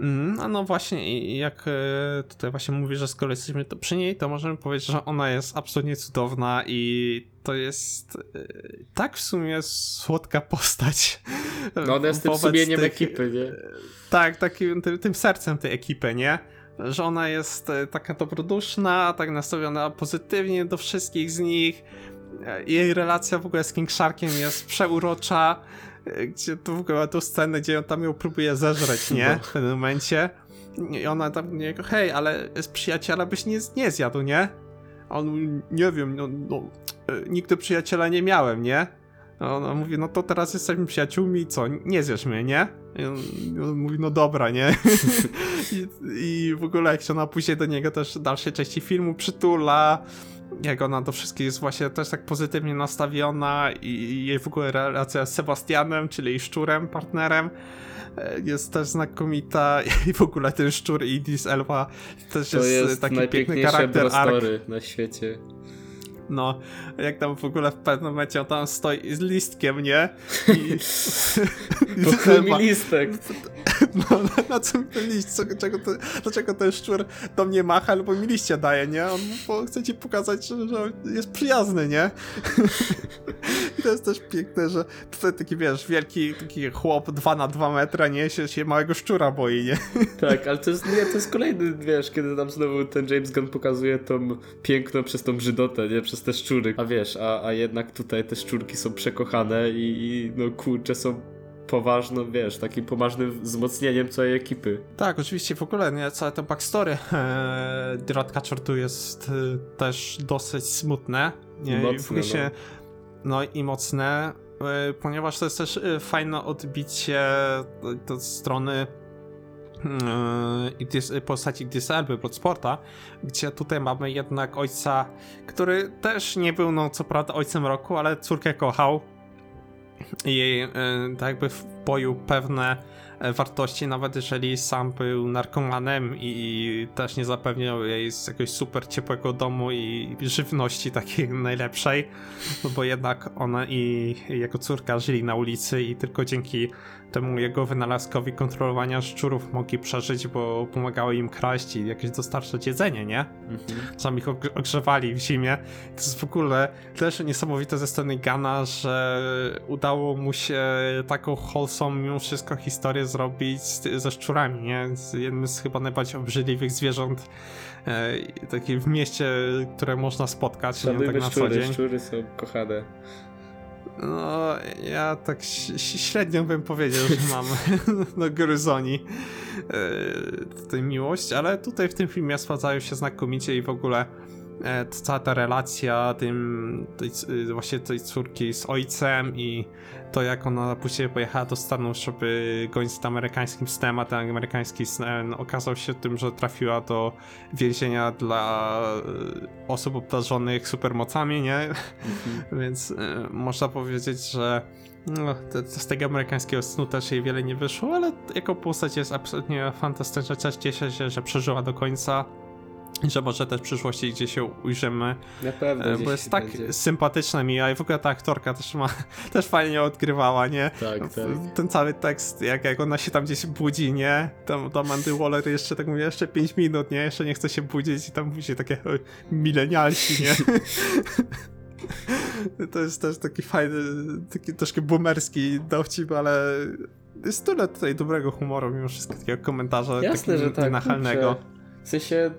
Mm, a no właśnie, jak e, tutaj właśnie mówisz, że skoro jesteśmy to przy niej, to możemy powiedzieć, że ona jest absolutnie cudowna i to jest e, tak w sumie słodka postać. No ona jest tym sumieniem tych, ekipy, nie? Tak, takim tym, tym sercem tej ekipy, nie? Że ona jest e, taka dobroduszna, tak nastawiona pozytywnie do wszystkich z nich. Jej relacja w ogóle z King Sharkiem jest przeurocza gdzie tu w ogóle tą scenę, gdzie on tam ją próbuje zeżreć, [LAUGHS] nie? No. W pewnym momencie. I ona tam niego, hej, ale z przyjaciela byś nie, nie zjadł, nie? A on nie wiem, no, no e, nigdy przyjaciela nie miałem, nie? A ona mówi, no to teraz jesteśmy przyjaciółmi i co, nie zjesz mnie, nie? I on, on mówi, no dobra, nie? [LAUGHS] I, I, w ogóle jak się ona później do niego też w dalszej części filmu przytula, jak ona do wszystkich jest właśnie też tak pozytywnie nastawiona i jej w ogóle relacja z Sebastianem, czyli jej szczurem, partnerem, e, jest też znakomita [LAUGHS] i w ogóle ten szczur Idris Elba też to jest, jest taki piękny charakter arc. na świecie. No, jak tam w ogóle w pewnym momencie on tam stoi z listkiem, nie? I... [LAUGHS] Pochyl listek. [LAUGHS] No, na, na co mi ten liść? Co, czego to, dlaczego ten szczur do mnie macha albo mi liście daje, nie? On chce ci pokazać, że, że jest przyjazny, nie? [LAUGHS] I to jest też piękne, że tutaj taki, wiesz, wielki taki chłop 2 na 2 metra, nie? Się, się małego szczura boi, nie? Tak, ale to jest, nie, to jest kolejny, wiesz, kiedy tam znowu ten James Gunn pokazuje tą piękno przez tą brzydotę, nie? Przez te szczury. A wiesz, a, a jednak tutaj te szczurki są przekochane i, i no kurczę, są poważną, wiesz, takim poważnym wzmocnieniem całej ekipy. Tak, oczywiście w ogóle, nie, całe to backstory [LAUGHS] e, The Ratcatcher tu jest e, też dosyć smutne. Nie? I mocne, I się, no. no. i mocne, e, ponieważ to jest też e, fajne odbicie do strony yy, postaci Diselby Bloodsporta, gdzie tutaj mamy jednak ojca, który też nie był, no co prawda ojcem roku, ale córkę kochał. I jej tak jakby wpoił pewne e, wartości, nawet jeżeli sam był narkomanem i też nie zapewniał jej z jakiegoś super ciepłego domu i żywności takiej [LAUGHS] najlepszej, no bo jednak ona i jego córka żyli na ulicy i tylko dzięki temu jego wynalazkowi kontrolowania szczurów mogli przeżyć, bo pomagało im kraść i jakieś dostarczać jedzenie, nie? Mhm. Sam ich og- ogrzewali w zimie. To jest w ogóle też niesamowite ze strony Gana, że udało mu się taką wholesome mimo wszystko historię zrobić ze szczurami, nie? Jednym z chyba najbardziej obrzydliwych zwierząt e, takie w mieście, które można spotkać, nie? Tak Szanujmy na co szczury, dzień. szczury są kochane. No, ja tak średnio bym powiedział, że mam [LAUGHS] do gryzoni e, tutaj miłość, ale tutaj w tym filmie sprawdzają się znakomicie i w ogóle e, cała ta relacja tym, tej, właśnie tej córki z ojcem i to jak ona później pojechała do Stanów, żeby gonić z amerykańskim snem, a ten amerykański sen okazał się tym, że trafiła do więzienia dla e, osób obdarzonych supermocami, nie? Mhm. [LAUGHS] Więc y, można powiedzieć, że no, z tego amerykańskiego snu też jej wiele nie wyszło, ale jako postać jest absolutnie fantastyczna. Cieszę się, że przeżyła do końca że może też w przyszłości gdzieś się ujrzymy, Na pewno. e, bo jest tak będzie. sympatyczna mi, a i w ogóle ta aktorka też ma, [LAUGHS] też fajnie odgrywała, nie? Tak, tak. Ten cały tekst, jak, jak ona się tam gdzieś budzi, nie? Tam do Amandy Waller jeszcze tak mówi, jeszcze 5 minut, nie? Jeszcze nie chce się budzić i tam później takie milenialsi, nie? [LAUGHS] to jest też taki fajny, taki troszkę boomerski dowcip, ale jest tyle tutaj dobrego humoru mimo wszystko, takiego komentarza Jasne, takiego że tak. nachalnego. W sensie,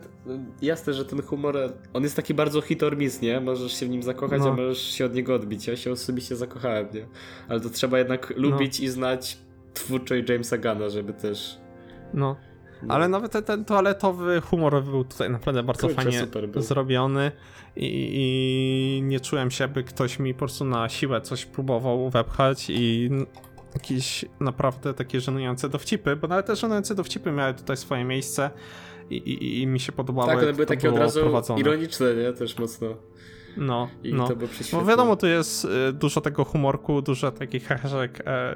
jasne, że ten humor, on jest taki bardzo hit or miss, nie? Możesz się w nim zakochać, No. a możesz się od niego odbić. Ja się osobiście zakochałem, nie? Ale to trzeba jednak lubić i znać twórczość Jamesa Gana, żeby też... No. no. Ale nawet ten, ten toaletowy humor był tutaj naprawdę bardzo Kurczę, fajnie zrobiony i, i nie czułem się, aby ktoś mi po prostu na siłę coś próbował wepchać i jakieś naprawdę takie żenujące dowcipy, bo nawet te żenujące dowcipy miały tutaj swoje miejsce i, i, i mi się podobało, Tak, one były to takie od razu prowadzone. ironiczne, nie? Też mocno. No, I no. to było prześwietne. wiadomo, tu jest y, dużo tego humorku, dużo takich heheszek e,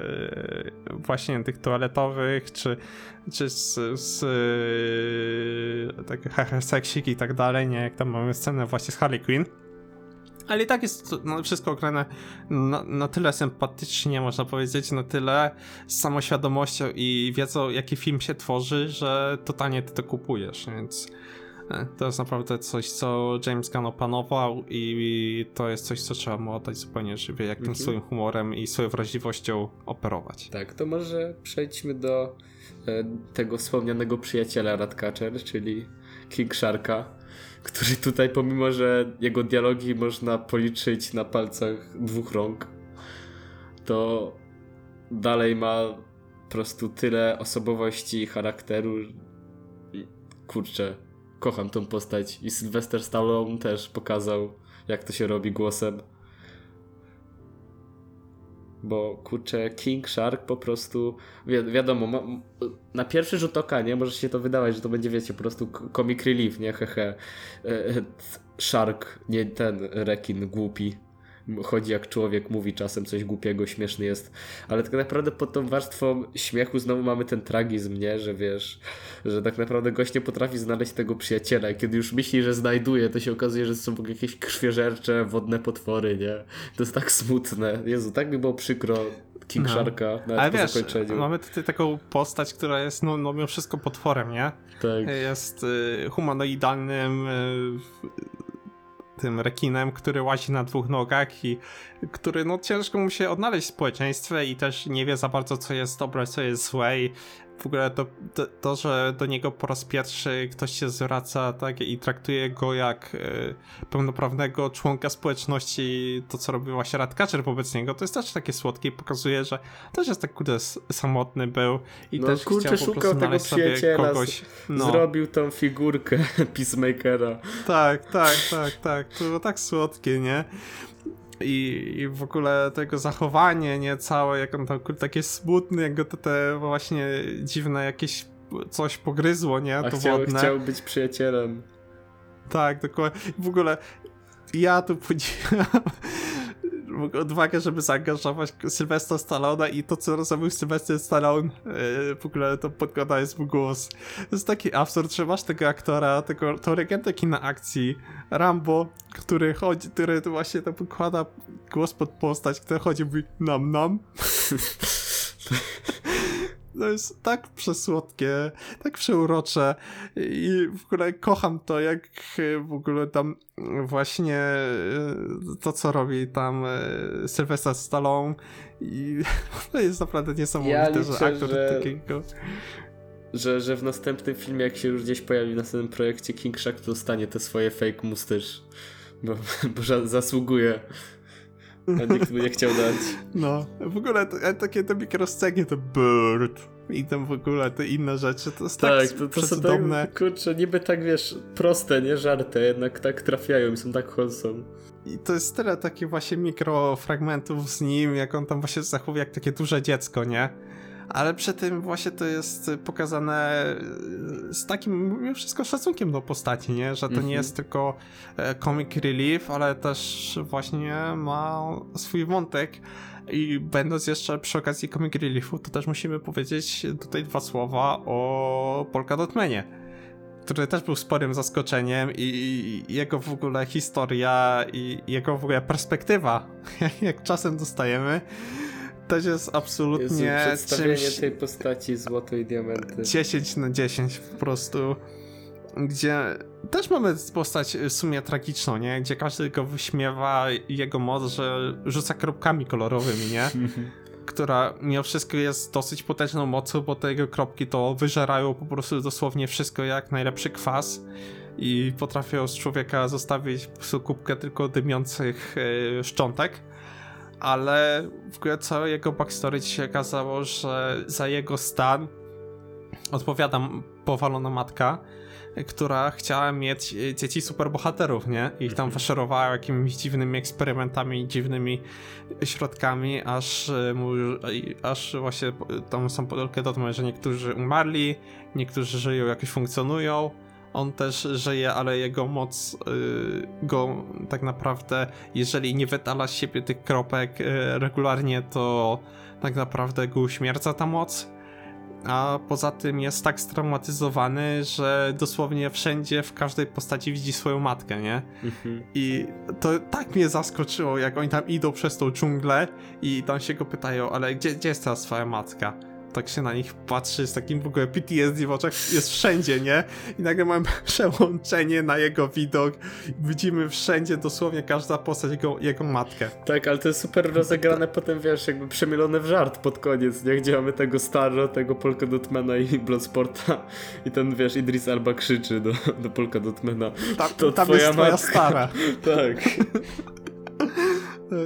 właśnie tych toaletowych, czy, czy z, z e, seksik i tak dalej, nie? Jak tam mamy scenę właśnie z Harley Quinn. Ale i tak jest no, wszystko ograne na, na tyle sympatycznie, można powiedzieć, na tyle z samoświadomością i wiedzą, jaki film się tworzy, że totalnie ty to kupujesz, więc e, to jest naprawdę coś, co James Gunn opanował i to jest coś, co trzeba mu oddać zupełnie żywie, jak tym Mhm. swoim humorem i swoją wrażliwością operować. Tak, to może przejdźmy do e, tego wspomnianego przyjaciela Ratcatcher, czyli King Sharka, który tutaj pomimo, że jego dialogi można policzyć na palcach dwóch rąk, to dalej ma po prostu tyle osobowości i charakteru. Kurczę, kocham tą postać i Sylvester Stallone też pokazał, jak to się robi głosem. Bo kurczę, King Shark po prostu, wi wiadomo, ma, na pierwszy rzut oka, nie, może się to wydawać, że to będzie, wiecie, po prostu comic relief, nie, hehe. E, e, Shark, nie ten rekin głupi. Chodzi jak człowiek, mówi czasem coś głupiego, śmieszny jest, ale tak naprawdę pod tą warstwą śmiechu znowu mamy ten tragizm, nie, że wiesz, że tak naprawdę gość nie potrafi znaleźć tego przyjaciela i kiedy już myśli, że znajduje, to się okazuje, że są jakieś krwiożercze, wodne potwory, nie. To jest tak smutne. Jezu, tak mi było przykro King No. Sharka Ale wiesz, mamy tutaj taką postać, która jest no, no mimo wszystko potworem, nie? Tak. Jest y, humanoidalnym y, tym rekinem, który łazi na dwóch nogach i który no ciężko mu się odnaleźć w społeczeństwie i też nie wie za bardzo co jest dobre, co jest złe i w ogóle to, to, to że do niego po raz pierwszy ktoś się zwraca tak i traktuje go jak y, pełnoprawnego członka społeczności, to co robi właśnie Radkaczer wobec niego, to jest też takie słodkie i pokazuje, że też jest tak kurde samotny był i No, też kurczę, chciał po szukał prostu tego sobie kogoś. No. Zrobił tą figurkę [LAUGHS] Peacemakera. Tak, tak, tak, tak. To było tak słodkie, nie? I, I w ogóle tego zachowanie, nie całe, jak on tam kurde, takie smutny, jak go te, te właśnie dziwne jakieś coś pogryzło, nie? A To chciał, wodne. chciał być przyjacielem. Tak, dokładnie. W ogóle ja tu podziwiam odwagę, żeby zaangażować Sylwestra Stallona i to, co zrobił Sylwester Stallone, yy, w ogóle to podkładając mu głos. To jest taki absurd, że masz tego aktora, tego, tą legendę kina akcji, Rambo, który chodzi, który właśnie to podkłada głos pod postać, która chodzi i mówi nam nam. [LAUGHS] To jest tak przesłodkie, tak przeurocze i w ogóle kocham to, jak w ogóle tam właśnie e, to, co robi tam e, Sylwester Stallone i [LAUGHS] to jest naprawdę niesamowite, Ja liczę, że aktor że- takiego... Że, że w następnym filmie, jak się już gdzieś pojawi w następnym projekcie, King Shark to dostanie te swoje fake mustache. Bo, [LAUGHS] bo za- zasługuje. A nikt mu nie chciał dać. No, w ogóle to, takie te mikroscenie, to Bird i tam w ogóle te inne rzeczy, to jest tak, Tak, to, to są tak, kurczę, niby tak, wiesz, proste, nie żarty, jednak tak trafiają i są tak wholesome. I to jest tyle takich właśnie mikrofragmentów z nim, jak on tam właśnie zachowuje jak takie duże dziecko, nie? Ale przy tym właśnie to jest pokazane z takim mimo wszystko szacunkiem do postaci, nie? Że to Mhm. nie jest tylko e, comic relief, ale też właśnie ma swój wątek. I będąc jeszcze przy okazji comic reliefu, to też musimy powiedzieć tutaj dwa słowa o Polka Dotmanie który też był sporym zaskoczeniem i jego w ogóle historia i jego w ogóle perspektywa, [LAUGHS] jak czasem dostajemy, też jest Jezu, absolutnie przedstawienie czymś tej postaci złoto i diamenty. 10 na 10 po prostu, gdzie też mamy postać w sumie tragiczną, nie? Gdzie każdy go wyśmiewa jego moc, że rzuca kropkami kolorowymi, nie? [LAUGHS] która mimo wszystko jest dosyć potężną mocą, bo te jego kropki to wyżerają po prostu dosłownie wszystko jak najlepszy kwas i potrafią z człowieka zostawić po kubkę tylko dymiących e, szczątek. Ale w ogóle całe jego backstory ci się okazało, że za jego stan odpowiada powalona matka, która chciała mieć dzieci superbohaterów, nie? I ich tam Mhm. faszerowała jakimiś dziwnymi eksperymentami, dziwnymi środkami, aż, mu, aż właśnie tam są tego, że niektórzy umarli, niektórzy żyją, jakoś funkcjonują. On też żyje, ale jego moc y, go tak naprawdę, jeżeli nie wydala z siebie tych kropek y, regularnie, to tak naprawdę go uśmierca ta moc. A poza tym jest tak straumatyzowany, że dosłownie wszędzie, w każdej postaci widzi swoją matkę, nie? Mhm. I to tak mnie zaskoczyło, jak oni tam idą przez tą dżunglę i tam się go pytają, ale gdzie, gdzie jest teraz twoja matka? Tak się na nich patrzy z takim w ogóle PTSD w oczach, jest wszędzie, nie? I nagle mamy [LAUGHS] przełączenie na jego widok. Widzimy wszędzie dosłownie każda postać jego, jego matkę. Tak, ale to jest super rozegrane [LAUGHS] potem, wiesz, jakby przemielone w żart pod koniec, nie? Gdzie mamy tego Starro, tego Polka Dotmana i Bloodsporta i ten, wiesz, Idris Alba krzyczy do, do Polka Dotmana. Ta, To tam twoja jest twoja matka. stara. [LAUGHS] Tak.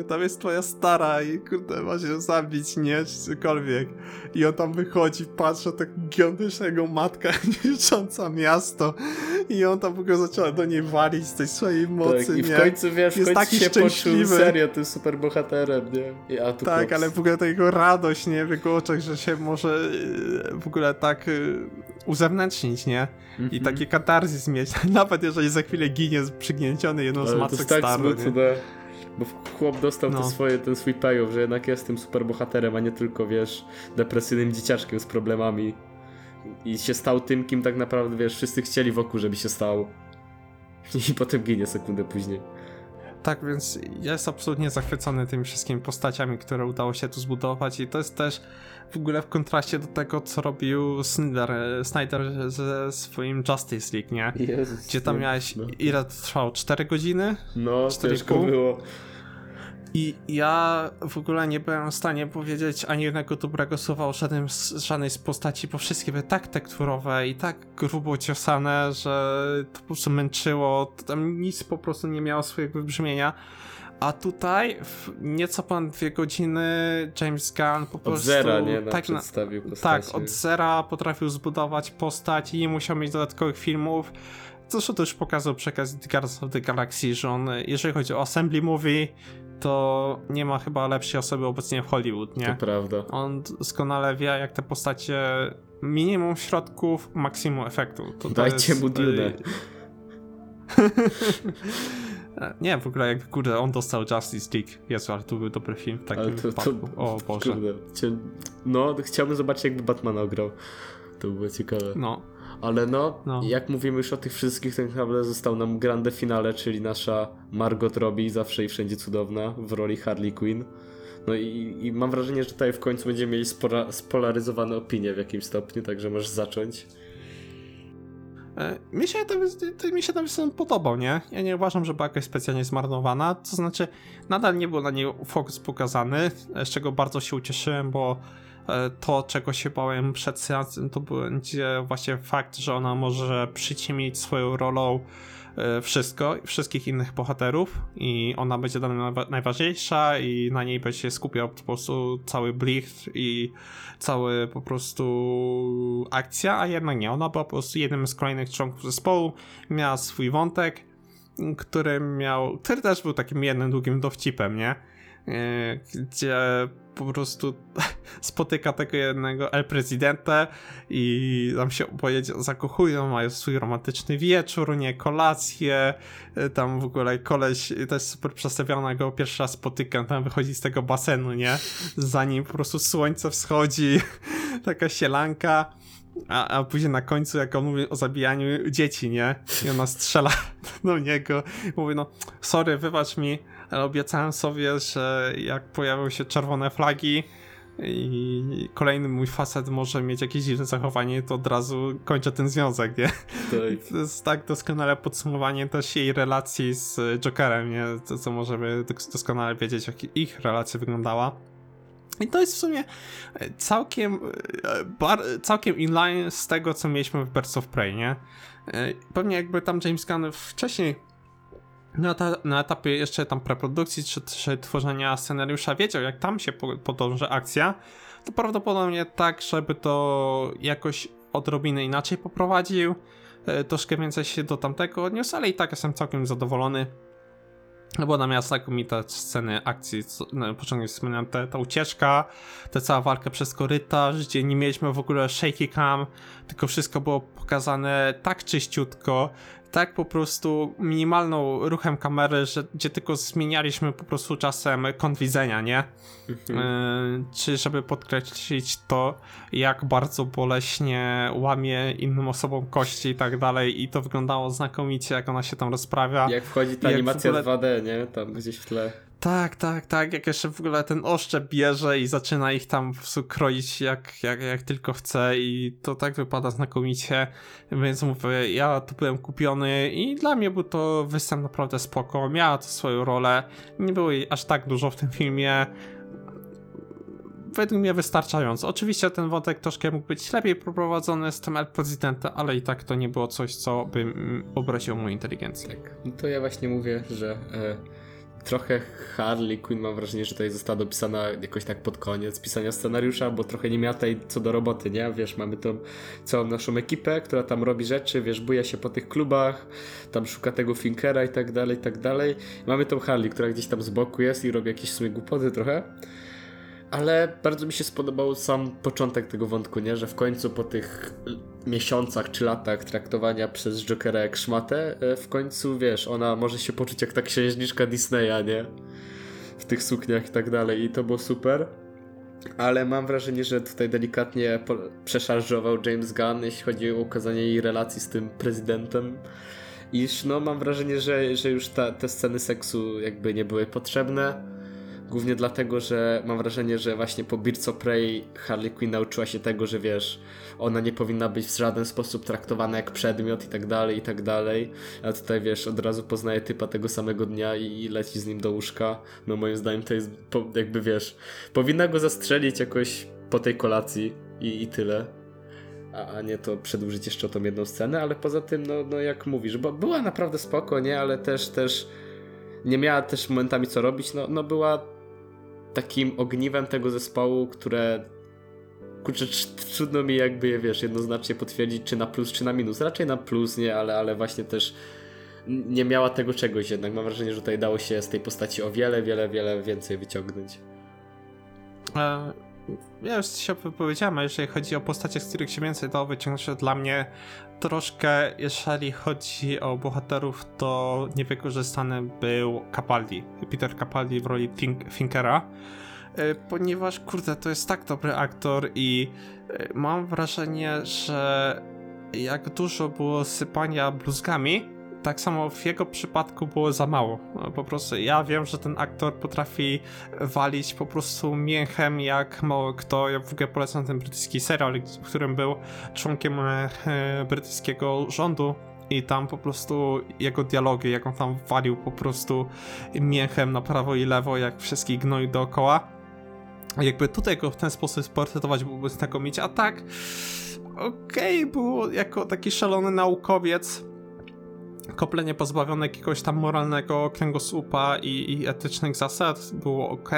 Tam jest twoja stara i kurde, ma się zabić, nie? Czy cokolwiek. I on tam wychodzi, patrzy, tak gigantyczna jego matka [LAUGHS] niszcząca miasto. I on tam w ogóle zaczyna do niej walić z tej swojej mocy, tak. I w nie? końcu, wiesz, w Jest końcu taki się poczuł szczęśliwy. serio tym super bohaterem, nie? I, a tu Tak, klops. ale w ogóle ta jego radość, nie? W jego oczach, że się może yy, w ogóle tak yy, uzewnętrznić, nie? I Mhm. taki katarzis mieć, [LAUGHS] nawet jeżeli za chwilę ginie przygnięciony jedną z Ale to macek tak staro, nie? Bo chłop dostał No. swoje, ten swój payoff, że jednak jest tym super bohaterem, a nie tylko, wiesz, depresyjnym dzieciaczkiem z problemami. I się stał tym, kim tak naprawdę, wiesz, wszyscy chcieli wokół, żeby się stał. [LAUGHS] I potem ginie sekundę później. Tak, więc jest absolutnie zachwycony tymi wszystkimi postaciami, które udało się tu zbudować i to jest też w ogóle w kontraście do tego, co robił Snyder, Snyder ze swoim Justice League, nie? Jezus. Gdzie tam miałeś, No, ile trwało? 4 godziny? no cztery i ciężko pół? było. I ja w ogóle nie byłem w stanie powiedzieć ani jednego dobrego słowa o żadnym, żadnej z postaci, bo wszystkie były tak tekturowe i tak grubo ciosane, że to po prostu męczyło, to tam nic po prostu nie miało swojego brzmienia. A tutaj w nieco ponad dwie godziny James Gunn po Od prostu zera, nie? Nam tak, na, przedstawił postacie. tak, od zera potrafił zbudować postać i nie musiał mieć dodatkowych filmów. Zresztą to już pokazał The Guardians of the Galaxy, że on, jeżeli chodzi o assembly movie, to nie ma chyba lepszej osoby obecnie w Hollywood, To nie? prawda. On doskonale wie, jak te postacie minimum środków, maksimum efektu. To, to Dajcie jest, mu Dune. [LAUGHS] E, Nie, w ogóle jak kurde, on dostał Justice League. Jezu, ale to był dobry film w takim to- to-. O Boże. Kurde. No, chciałbym zobaczyć jakby Batmana ograł. To by było ciekawe. No, Ale no, No. jak mówimy już o tych wszystkich, tak naprawdę został nam grande finale, czyli nasza Margot Robbie, zawsze i wszędzie cudowna, w roli Harley Quinn. No i, i mam wrażenie, że tutaj w końcu będziemy mieli spora, spolaryzowane opinie w jakimś stopniu, także możesz zacząć. E, Mi się to, mi się ten film podobał, nie? Ja nie uważam, że była jakoś specjalnie zmarnowana, to znaczy nadal nie był na niej fokus pokazany, z czego bardzo się ucieszyłem, bo e, to, czego się bałem przed seansem, to będzie właśnie fakt, że ona może przyciemić swoją rolą wszystko, wszystkich innych bohaterów i ona będzie najwa- najważniejsza i na niej będzie się skupiał po prostu cały blicht i cały po prostu akcja, a jednak nie, ona była po prostu jednym z kolejnych członków zespołu, miała swój wątek, który miał, który też był takim jednym długim dowcipem, nie? E, Gdzie po prostu [LAUGHS] spotyka tego jednego El Presidente i tam się oboje zakochują, mają swój romantyczny wieczór, nie, kolację, e, tam w ogóle koleś też super przedstawiony, go pierwszy raz spotykam, tam wychodzi z tego basenu, nie? Zanim po prostu słońce wschodzi, [LAUGHS] taka sielanka, a, a później na końcu, jak on mówi o zabijaniu dzieci, nie? I ona strzela [LAUGHS] do niego mówi, no sorry, wybacz mi, ale obiecałem sobie, że jak pojawią się czerwone flagi i kolejny mój facet może mieć jakieś dziwne zachowanie, to od razu kończę ten związek, nie? Tak. To jest tak doskonale podsumowanie też jej relacji z Jokerem, nie? To, co możemy dos- doskonale wiedzieć, jak ich relacja wyglądała. I to jest w sumie e, całkiem, e, bar, całkiem inline z tego, co mieliśmy w Birds of Prey, nie? E, Pewnie jakby tam James Gunn wcześniej na, ta, na etapie jeszcze tam preprodukcji czy, czy tworzenia scenariusza wiedział, jak tam się po, podąży akcja, to prawdopodobnie tak, żeby to jakoś odrobinę inaczej poprowadził, e, troszkę więcej się do tamtego odniósł, ale i tak jestem całkiem zadowolony. No bo miała znakomite sceny akcji, na początku wspomniałem, te, ta ucieczka, ta cała walka przez korytarz, gdzie nie mieliśmy w ogóle shaky cam, tylko wszystko było pokazane tak czyściutko, tak po prostu minimalną ruchem kamery, że gdzie tylko zmienialiśmy po prostu czasem kąt widzenia, nie? Yy, czy żeby podkreślić to, jak bardzo boleśnie łamie innym osobom kości i tak dalej i to wyglądało znakomicie, jak ona się tam rozprawia. Jak wchodzi ta Jak animacja ogóle- 2D, nie? Tam gdzieś w tle. Tak, tak, tak, jak jeszcze w ogóle ten oszczep bierze i zaczyna ich tam kroić jak, jak, jak tylko chce i to tak wypada znakomicie, więc mówię, ja tu byłem kupiony i dla mnie był to występ naprawdę spoko, miała to swoją rolę, nie było jej aż tak dużo w tym filmie, według mnie wystarczająco. Oczywiście ten wątek troszkę mógł być lepiej poprowadzony z tym El Presidente, ale i tak to nie było coś, co by mm, obraziło moją inteligencję. No to ja właśnie mówię, że e, trochę Harley Quinn mam wrażenie, że tutaj została dopisana jakoś tak pod koniec pisania scenariusza, bo trochę nie miała tej co do roboty, nie? Wiesz, mamy tą całą naszą ekipę, która tam robi rzeczy, wiesz, buja się po tych klubach, tam szuka tego Finkera i tak dalej, i tak dalej. Mamy tą Harley, która gdzieś tam z boku jest i robi jakieś w głupoty trochę. Ale bardzo mi się spodobał sam początek tego wątku, nie? Że w końcu po tych miesiącach czy latach traktowania przez Jokera jak szmatę, e, w końcu, wiesz, ona może się poczuć jak ta księżniczka Disneya, nie? W tych sukniach i tak dalej i to było super. Ale mam wrażenie, że tutaj delikatnie przeszarżował James Gunn, jeśli chodzi o ukazanie jej relacji z tym prezydentem. Iż no mam wrażenie, że, że już ta, te sceny seksu jakby nie były potrzebne. Głównie dlatego, że mam wrażenie, że właśnie po Birds of Prey Harley Quinn nauczyła się tego, że wiesz, ona nie powinna być w żaden sposób traktowana jak przedmiot i tak dalej, i tak dalej. A tutaj wiesz, od razu poznaje typa tego samego dnia i, i leci z nim do łóżka. No moim zdaniem to jest po, jakby wiesz, powinna go zastrzelić jakoś po tej kolacji i, i tyle. A, nie to przedłużyć jeszcze o tą jedną scenę, ale poza tym, no, no jak mówisz, bo była naprawdę spoko, nie? Ale też, też nie miała też momentami co robić, no, no była takim ogniwem tego zespołu, które kurczę, tr- trudno mi jakby je, wiesz, jednoznacznie potwierdzić, czy na plus, czy na minus. Raczej na plus, nie, ale, ale właśnie też nie miała tego czegoś jednak. Mam wrażenie, że tutaj dało się z tej postaci o wiele, wiele, wiele więcej wyciągnąć. E, ja już się wypowiedziałem, jeżeli chodzi o postacie, z których się więcej dało wyciągnąć, to dla mnie troszkę, jeżeli chodzi o bohaterów, to niewykorzystany był Capaldi, Peter Capaldi w roli Think Thinkera, y, ponieważ, kurde, to jest tak dobry aktor i y, mam wrażenie, że jak dużo było sypania bluzgami, tak samo w jego przypadku było za mało. No, Po prostu ja wiem, że ten aktor potrafi walić po prostu mięchem jak mało kto. Ja w ogóle polecam ten brytyjski serial, w którym był członkiem e, brytyjskiego rządu. I tam po prostu jego dialogi, jak on tam walił po prostu mięchem na prawo i lewo, jak wszystkich gnoi dookoła. Jakby tutaj go w ten sposób sportretować byłby znakomicie, a tak okej, było jako taki szalony naukowiec, kompletnie pozbawiony jakiegoś tam moralnego kręgosłupa i, i etycznych zasad, było ok,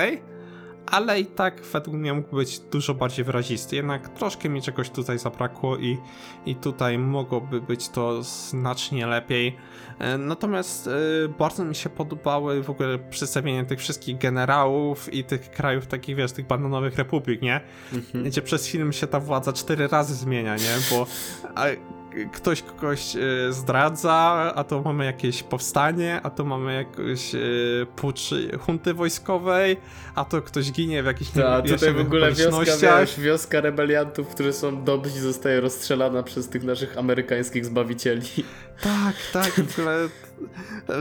ale i tak według mnie mógł być dużo bardziej wyrazisty. Jednak troszkę mi czegoś tutaj zabrakło i, i tutaj mogłoby być to znacznie lepiej. E, Natomiast e, bardzo mi się podobały w ogóle przedstawienie tych wszystkich generałów i tych krajów takich, wiesz, tych bananowych republik, nie? Mhm. Gdzie przez film się ta władza cztery razy zmienia, nie? Bo a, ktoś kogoś e, zdradza, a to mamy jakieś powstanie, a to mamy jakąś e, pucz hunty wojskowej, a to ktoś ginie w jakichś Ta, tutaj w ogóle wioska, wiesz, wioska rebeliantów, którzy są dobrzy, zostaje rozstrzelana przez tych naszych amerykańskich zbawicieli. Tak, tak, w ogóle,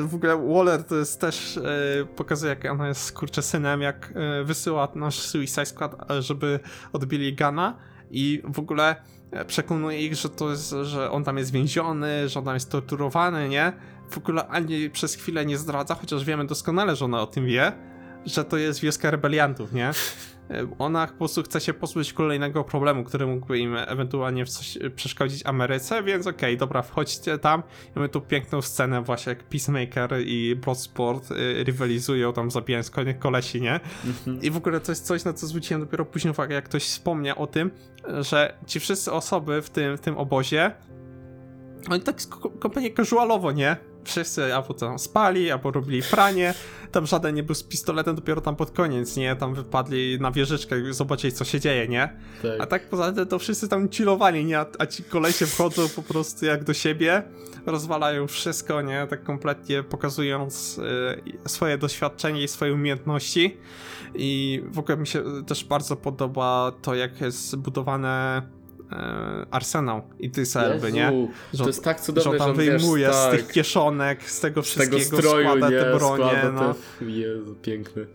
w ogóle Waller to jest też, e, pokazuje jak ona jest kurczę synem, jak e, wysyła nasz Suicide Squad, e, żeby odbili Gana i w ogóle e, przekonuje ich, że to jest, że on tam jest więziony, że on tam jest torturowany, nie? W ogóle ani przez chwilę nie zdradza, chociaż wiemy doskonale, że ona o tym wie, że to jest wioska rebeliantów, nie? E, Ona po prostu chce się pozbyć kolejnego problemu, który mógłby im ewentualnie w coś e, przeszkodzić Ameryce, więc okej, dobra, wchodźcie tam. Mamy tu piękną scenę właśnie jak Peacemaker i Bloodsport y, rywalizują tam zabijając kolesi, nie? I w ogóle to jest coś, na co zwróciłem dopiero później uwagę, jak ktoś wspomniał o tym, że ci wszyscy osoby w tym, w tym obozie oni tak kompletnie casualowo, nie? Wszyscy albo tam spali, albo robili pranie, tam żaden nie był z pistoletem dopiero tam pod koniec, nie? Tam wypadli na wieżyczkę i zobaczyli co się dzieje, nie? Tak. A tak poza tym to wszyscy tam chillowali, nie? A, a ci kolesie wchodzą po prostu jak do siebie, rozwalają wszystko, nie? Tak kompletnie pokazując y, swoje doświadczenie i swoje umiejętności. I w ogóle mi się też bardzo podoba to, jak jest zbudowane y, arsenał i ty selby, nie? Że to jest tak Że cudowne, on że tam on, wiesz, wyjmuje z tak, tych kieszonek, z tego z tego wszystkiego, stroju, składa nie? te bronie, składa no. te... Jezu, piękne.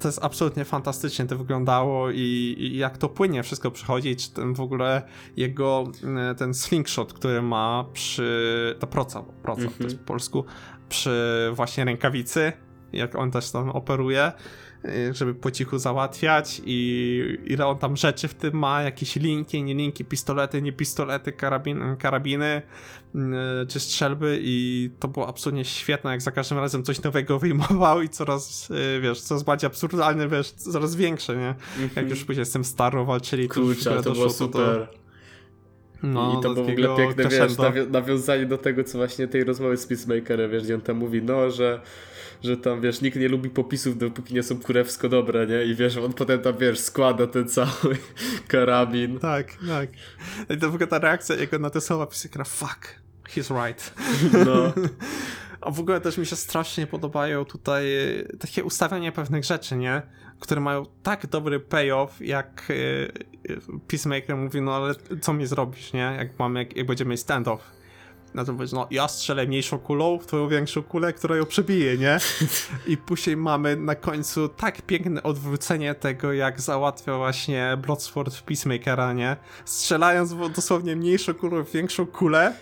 to jest absolutnie fantastycznie to wyglądało i, i jak to płynie wszystko przychodzi, czy ten w ogóle jego e, ten slingshot, który ma przy, to proca, proca to Mhm. jest po polsku, przy właśnie rękawicy, jak on też tam operuje, e, żeby po cichu załatwiać i ile on tam rzeczy w tym ma, jakieś linki, nie linki, pistolety, nie pistolety, karabin, karabiny e, czy strzelby i to było absolutnie świetne, jak za każdym razem coś nowego [LAUGHS] wyjmował i coraz, e, wiesz, coraz bardziej absurdalne, wiesz, coraz większe, nie? Jak już później z tym Starro walczyli, to Kurczę, ogóle to było doszło do- super. no, I to było w ogóle piękne, wiesz, nawiązanie do tego, co właśnie tej rozmowy z Peacemakerem, wiesz, gdzie on tam mówi, no, że, że tam, wiesz, nikt nie lubi popisów, dopóki nie są kurewsko dobre, nie? I wiesz, on potem tam, wiesz, składa ten cały [LAUGHS] karabin. Tak, tak. I to w ogóle ta reakcja jego na te słowa Psykra, fuck, he's right. No, [LAUGHS] A w ogóle też mi się strasznie podobają tutaj e, takie ustawianie pewnych rzeczy, nie? Które mają tak dobry payoff, jak e, e, Peacemaker mówi, no ale co mi zrobisz, nie? Jak mamy, jak, jak będziemy mieć standoff. To powiedz, no ja strzelę mniejszą kulą w twoją większą kulę, która ją przebije, nie? [LAUGHS] I później mamy na końcu tak piękne odwrócenie tego, jak załatwia właśnie Bloodsport w Peacemakera, nie? Strzelając dosłownie mniejszą kulą w większą kulę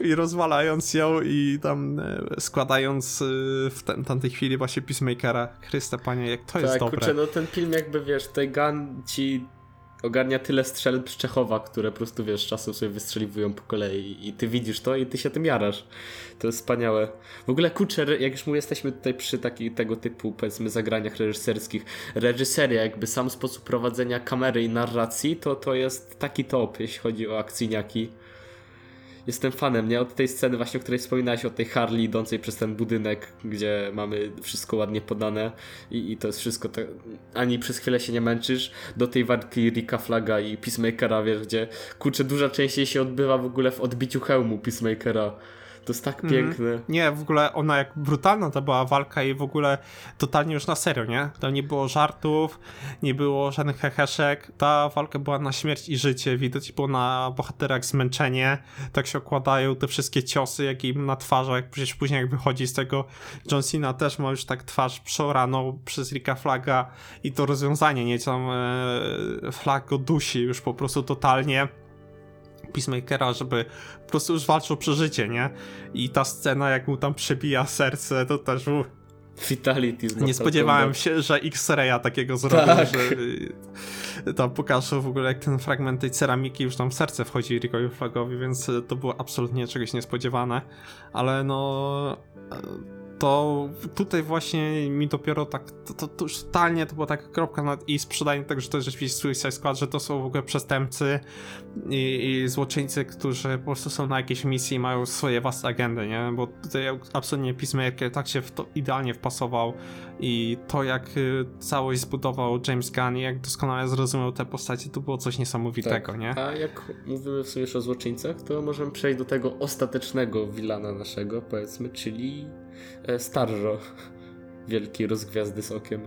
i rozwalając ją i tam e, składając e, w ten, tamtej chwili właśnie Peacemakera. Chryste, panie, jak to jest tak, dobre. kurczę, no ten film jakby, wiesz, tej gun ci ogarnia tyle strzelb z Czechowa, które po prostu, wiesz, czasem sobie wystrzeliwują po kolei i ty widzisz to i ty się tym jarasz. To jest wspaniałe. W ogóle, kurczę, jak już mu jesteśmy tutaj przy taki, tego typu, powiedzmy, zagraniach reżyserskich, reżyseria, jakby sam sposób prowadzenia kamery i narracji, to to jest taki top, jeśli chodzi o akcyjniaki. Jestem fanem, nie? Od tej sceny właśnie, o której wspominałeś, od tej Harley idącej przez ten budynek, gdzie mamy wszystko ładnie podane i, i to jest wszystko, tak, ani przez chwilę się nie męczysz, do tej walki Ricka Flaga i Peacemakera, wiesz, gdzie, kurczę, duża częściej się odbywa w ogóle w odbiciu hełmu Peacemakera. To jest tak piękne. Nie, w ogóle ona jak brutalna to była walka i w ogóle totalnie już na serio, nie? Tam nie było żartów, nie było żadnych heheszek. Ta walka była na śmierć i życie. Widać było na bohaterach zmęczenie. Tak się okładają te wszystkie ciosy, jak im na twarzach. Przecież później jak wychodzi z tego John Cena też ma już tak twarz przeoraną przez Ricka Flaga i to rozwiązanie, nie? Tam e, Flag go dusi już po prostu totalnie. Peacemakera, żeby po prostu już walczył o przeżycie, nie? I ta scena, jak mu tam przebija serce, to też u, Fatality z nie spodziewałem Kombat. się, że X-Raya takiego zrobił, Tak. że y, tam pokażą w ogóle jak ten fragment tej ceramiki już tam w serce wchodzi Rickowi Flagowi, więc to było absolutnie czegoś niespodziewane, ale no to tutaj właśnie mi dopiero tak, to, to, to już totalnie to była taka kropka nad i sprzedanie tego, że to jest rzeczywiście Suicide Squad, że to są w ogóle przestępcy i, i złoczyńcy, którzy po prostu są na jakiejś misji i mają swoje własne agendy, nie? Bo tutaj absolutnie Peacemaker tak się w to idealnie wpasował i to jak y, całość zbudował James Gunn i jak doskonale zrozumiał te postacie, to było coś niesamowitego, nie? A jak mówimy w sumie już o złoczyńcach, to możemy przejść do tego ostatecznego wilana naszego, powiedzmy, czyli Starro. Wielkiej rozgwiazdy z okiem.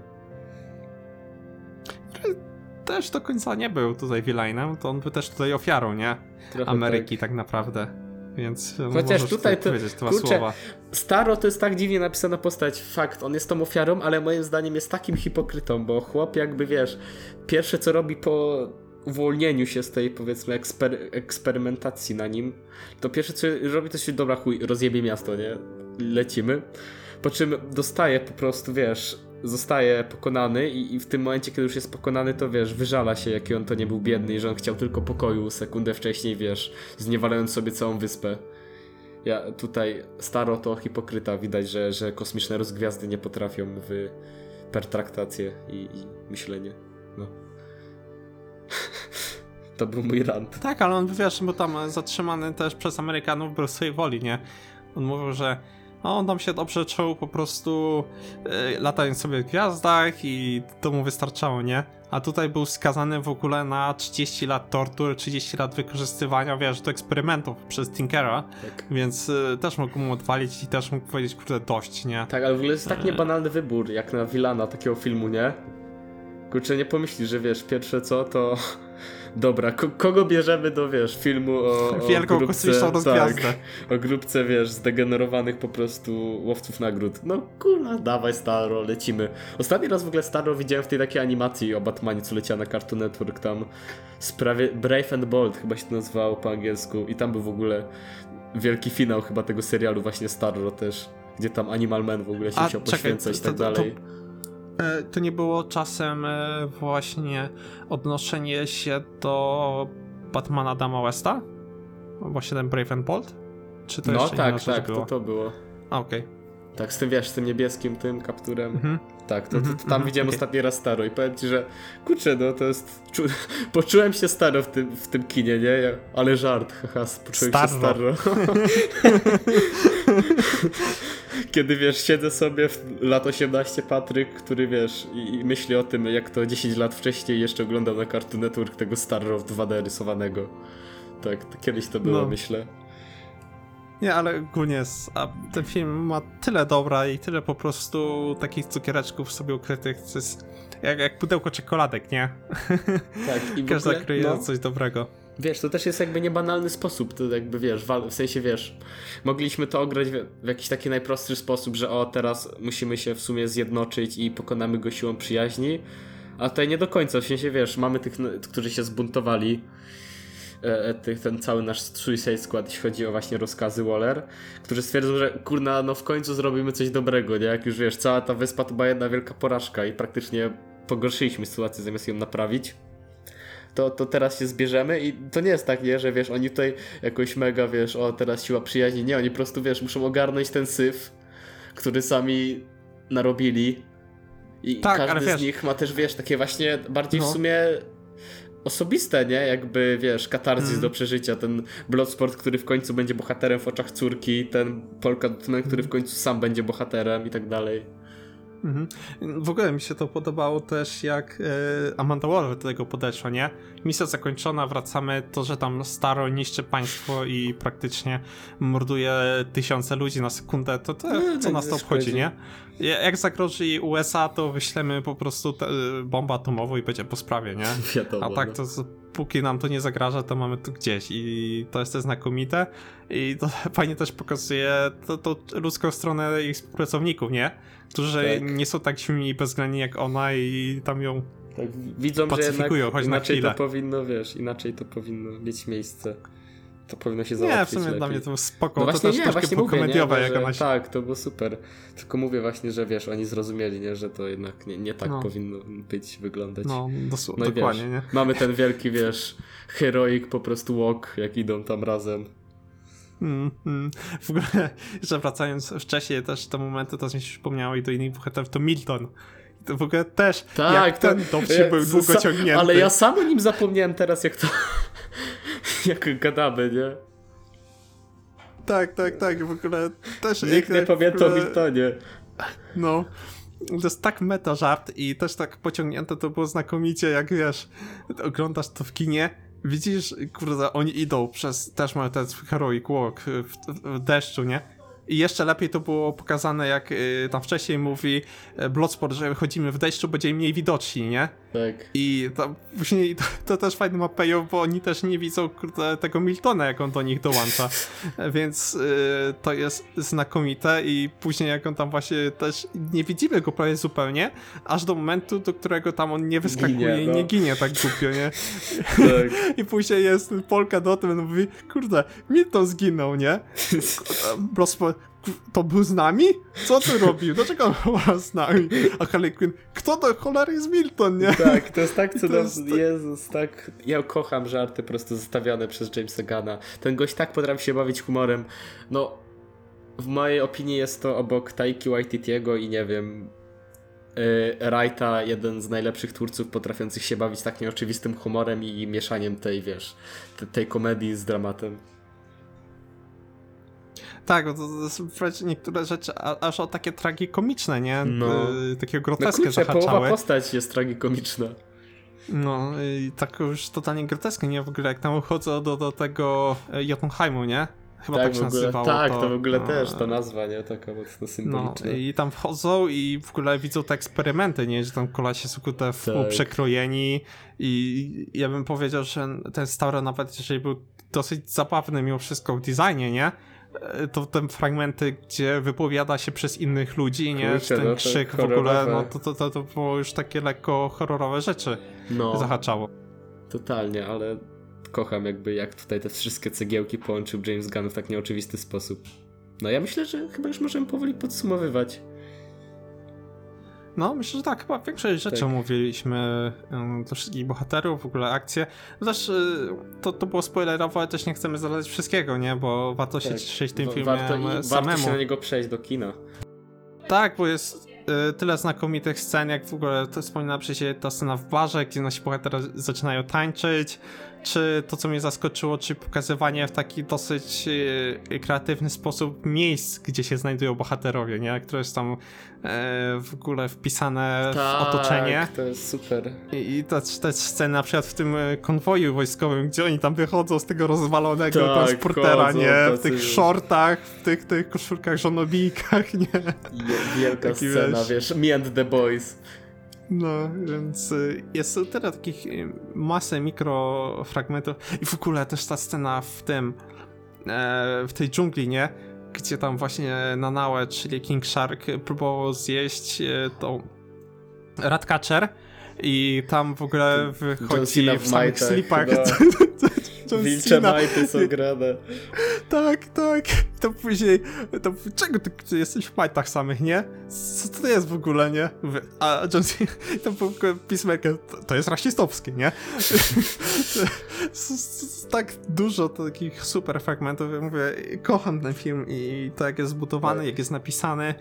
Też do końca nie był tutaj villainem, to on był też tutaj ofiarą, nie? Trochę Ameryki tak naprawdę. Więc Chociaż tutaj to- powiedzieć dwa kurczę, słowa. Tak. Staro to jest tak dziwnie napisana postać. Fakt, on jest tą ofiarą, ale moim zdaniem jest takim hipokrytą, bo chłop jakby wiesz, pierwsze co robi po uwolnieniu się z tej powiedzmy eksper eksperymentacji na nim, to pierwsze co robi to się dobra chuj, rozjebie miasto, nie? Lecimy. Po czym dostaje po prostu, wiesz, zostaje pokonany i, i w tym momencie, kiedy już jest pokonany, to wiesz, wyżala się, jaki on to nie był biedny i że on chciał tylko pokoju sekundę wcześniej, wiesz, zniewalając sobie całą wyspę. Ja tutaj staro to hipokryta, widać, że, że kosmiczne rozgwiazdy nie potrafią w pertraktację i, i myślenie. No. [LAUGHS] to był mój rant. Tak, ale on, wiesz, był tam zatrzymany też przez Amerykanów wbrew swojej woli, nie? On mówił, że no, on tam się dobrze czuł po prostu yy, latając sobie w gwiazdach i to mu wystarczało, nie? A tutaj był skazany w ogóle na 30 lat tortur, 30 lat wykorzystywania, wiesz, do eksperymentów przez Tinkera, Tak. więc yy, też mógł mu odwalić i też mógł powiedzieć, kurde, dość, nie? tak, ale w ogóle jest tak niebanalny wybór, jak na Wilana takiego filmu, nie? Kurczę, nie pomyślisz, że wiesz, pierwsze co to... Dobra, ko kogo bierzemy do, wiesz, filmu o, o Wielką grupce. Tak, o grupce, wiesz, zdegenerowanych po prostu łowców nagród. No kurwa, dawaj Staro, lecimy. Ostatni raz w ogóle Staro widziałem w tej takiej animacji o Batmanie, co leciała na Cartoon Network, tam sprawie Brave and Bold chyba się to nazywało po angielsku i tam był w ogóle wielki finał chyba tego serialu właśnie Starro też, gdzie tam Animal Man w ogóle się A, musiał czekaj, poświęcać i to- tak to- to- dalej. E, to nie było czasem e, właśnie odnoszenie się do Batmana Dama Westa? Właśnie ten Brave and Bold? Czy to No jeszcze tak, inna tak, było? to to było. A, okej. Tak, z tym wiesz, z tym niebieskim tym kapturem. Mhm. Tak, to, to, Mhm, to tam mhm, widziałem okej. ostatni raz Staro i powiem ci, że kurczę, no to jest... Czu... [LAUGHS] Poczułem się staro w tym, w tym kinie, nie? Ja- Ale żart, haha, poczułem się Starro. staro. [LAUGHS] [LAUGHS] Kiedy wiesz, siedzę sobie w lat 18 Patryk, który wiesz i, i myśli o tym, jak to 10 lat wcześniej jeszcze oglądał na Cartoon Network tego Starro w 2D rysowanego. Tak, to kiedyś to było, No. myślę. Nie, ale ogólnie jest, a ten film ma tyle dobra i tyle po prostu takich cukiereczków sobie ukrytych, to jest jak, jak pudełko czekoladek, nie? Tak, i [LAUGHS] Każda ogóle, kryje no. coś dobrego. Wiesz, to też jest jakby niebanalny sposób, to jakby wiesz, w sensie wiesz, mogliśmy to ograć w, jakiś taki najprostszy sposób, że o, teraz musimy się w sumie zjednoczyć i pokonamy go siłą przyjaźni, a tutaj nie do końca, w sensie wiesz, mamy tych, n- którzy się zbuntowali, e, e, tych, ten cały nasz Suicide Squad, jeśli chodzi o właśnie rozkazy Waller, którzy stwierdzą, że kurna, no w końcu zrobimy coś dobrego, nie, jak już wiesz, cała ta wyspa to była jedna wielka porażka i praktycznie pogorszyliśmy sytuację zamiast ją naprawić to, to teraz się zbierzemy i to nie jest tak, nie, że wiesz, oni tutaj jakoś mega, wiesz, o teraz siła przyjaźni, nie, oni po prostu, wiesz, muszą ogarnąć ten syf, który sami narobili i Tak, każdy wiesz- z nich ma też, wiesz, takie właśnie bardziej w No. sumie osobiste, nie? Jakby, wiesz, katarzis Mm. do przeżycia. Ten Bloodsport, który w końcu będzie bohaterem w oczach córki, ten Polka Dotman, który w końcu sam będzie bohaterem i tak dalej. Mhm. W ogóle mi się to podobało też, jak e, Amanda Waller do tego podeszła, nie? Misja zakończona, wracamy, to, że tam Staro niszczy państwo i praktycznie morduje tysiące ludzi na sekundę, to, to No, co tak nas to nie obchodzi, nie? Ja- Jak zagroży USA, to wyślemy po prostu bombę atomową i będzie po sprawie, nie? [LAUGHS] Wiadomo. A tak, no. to z- póki nam to nie zagraża, to mamy to gdzieś i to jest też znakomite i to [LAUGHS] fajnie też pokazuje to, to ludzką stronę ich współpracowników, nie? Którzy Tak. nie są tak silni i bezwzględni jak ona i tam ją... Tak, widzą, że jednak choć na inaczej to powinno, wiesz, inaczej to powinno mieć miejsce. To powinno się Nie, załatwić w sumie lepiej. dla mnie to było spoko, No to właśnie też nie, troszkę właśnie było mówię, komediowe, nie, jak ona się... Tak, to było super. Tylko mówię właśnie, że wiesz, oni zrozumieli, nie, że to jednak nie, nie tak No. powinno być, wyglądać. No, dos- No dokładnie, wiesz, nie? Mamy ten wielki, wiesz, heroic po prostu walk, jak idą tam razem. Mm, mm. W ogóle, [LAUGHS] że wracając wcześniej też te momenty, to mi się przypomniało i do innych bohaterów, to Milton. To w ogóle też, Tak, jak to- ten dowcip był długo ciągnięty. Ale ja sam o nim zapomniałem teraz, jak to... [LAUGHS] jak gadamy, nie? Tak, tak, tak, w ogóle też... Nikt nie pamięta o ogóle- Miltonie. No. To jest tak meta żart i też tak pociągnięte to było znakomicie, jak wiesz, oglądasz to w kinie, widzisz, kurde, oni idą przez, też mają ten heroic walk w, w, w deszczu, nie? I jeszcze lepiej to było pokazane, jak y, tam wcześniej mówi y, Bloodsport, że chodzimy w deszczu, będzie mniej widoczni, nie? Tak. I to, później to, to też fajny ma payoff, bo oni też nie widzą kurde, tego Miltona, jak on do nich dołącza. [LAUGHS] Więc y, to jest znakomite i później jak on tam właśnie też nie widzimy go prawie zupełnie, aż do momentu, do którego tam on nie wyskakuje Ginie, i no. nie ginie tak głupio, nie? Tak. [LAUGHS] I później jest Polka do tym, mówi, kurde, Milton zginął, nie? [LAUGHS] Prosto, to był z nami? Co ty robił? Dlaczego on był z nami? A Harley Quinn, kto do cholery jest Milton, nie? Tak, to jest tak to cudowne. jest tak- Jezus, tak. Ja kocham żarty po prostu zostawiane przez Jamesa Gana. Ten gość tak potrafi się bawić humorem. No, w mojej opinii jest to obok Taiki Waititiego i nie wiem. Yy, Wrighta, jeden z najlepszych twórców potrafiących się bawić tak nieoczywistym humorem i mieszaniem tej, wiesz, te, tej komedii z dramatem. Tak, bo to, to niektóre rzeczy a, aż o takie tragikomiczne, nie? No. Y, takiego No groteskie kurczę, połowa zahaczały. postać jest tragikomiczna. No i tak już totalnie groteskie, nie? W ogóle jak tam chodzą do, do tego e, Jotunheimu, nie? Chyba tak, tak, się w ogóle, nazywało. tak, to, to w ogóle no, też ta nazwa, nie? Taka mocno No, symboliczna. i tam wchodzą i w ogóle widzą te eksperymenty, nie? Że tam kolesie są kurde w Tak. przekrojeni i ja bym powiedział, że ten Staro nawet jeżeli był dosyć zabawny mimo wszystko w designie, nie? E, To te fragmenty, gdzie wypowiada się przez innych ludzi, nie? Kurczę, ten no krzyk w ogóle, no to, to, to, to było już takie lekko horrorowe rzeczy no. zahaczało. Totalnie, ale kocham jakby jak tutaj te wszystkie cegiełki połączył James Gunn w tak nieoczywisty sposób. No ja myślę, że chyba już możemy powoli podsumowywać. No, myślę, że tak, chyba większość rzeczy Tak. omówiliśmy, um, do wszystkich bohaterów, w ogóle akcje. No Też y, to, to było spoilerowe, ale też nie chcemy zalać wszystkiego, nie? Bo warto się Tak. cieszyć tym filmem warto, i, e, warto samemu. się na niego przejść do kina. Tak, bo jest y, tyle znakomitych scen, jak w ogóle to wspomniana przez siebie ta scena w barze, gdzie nasi bohaterowie zaczynają tańczyć, czy to, co mnie zaskoczyło, czy pokazywanie w taki dosyć y, kreatywny sposób miejsc, gdzie się znajdują bohaterowie, nie? Które jest tam e, w ogóle wpisane w otoczenie. Tak, to jest super. I, też, też sceny na przykład w tym e, konwoju wojskowym, gdzie oni tam wychodzą z tego rozwalonego Tak, transportera, chodzą nie? W tych shortach, w tych, tych koszulkach żonobijkach, [LAUGHS] nie? Wielka Taki, scena, wiesz- wiesz, me and the boys. No, więc y, jest tyle takich y, masę mikrofragmentów i w ogóle też ta scena w tym, e, w tej dżungli, nie? Gdzie tam właśnie Nanaue, czyli King Shark próbował zjeść e, tą Ratcatcher i tam w ogóle wychodzi w samych slipach no. [LAUGHS] John Wilcze Cena. majty są grane. Tak, tak. To później, to czego ty, jesteś w majtach samych, nie? Co to jest w ogóle, nie? A John [LAUGHS] Cena, to Peacemaker, to, to jest rasistowskie, nie? [LAUGHS] Tak dużo takich super fragmentów, ja mówię, kocham ten film i to jak jest zbudowany, Tak. jak jest napisany.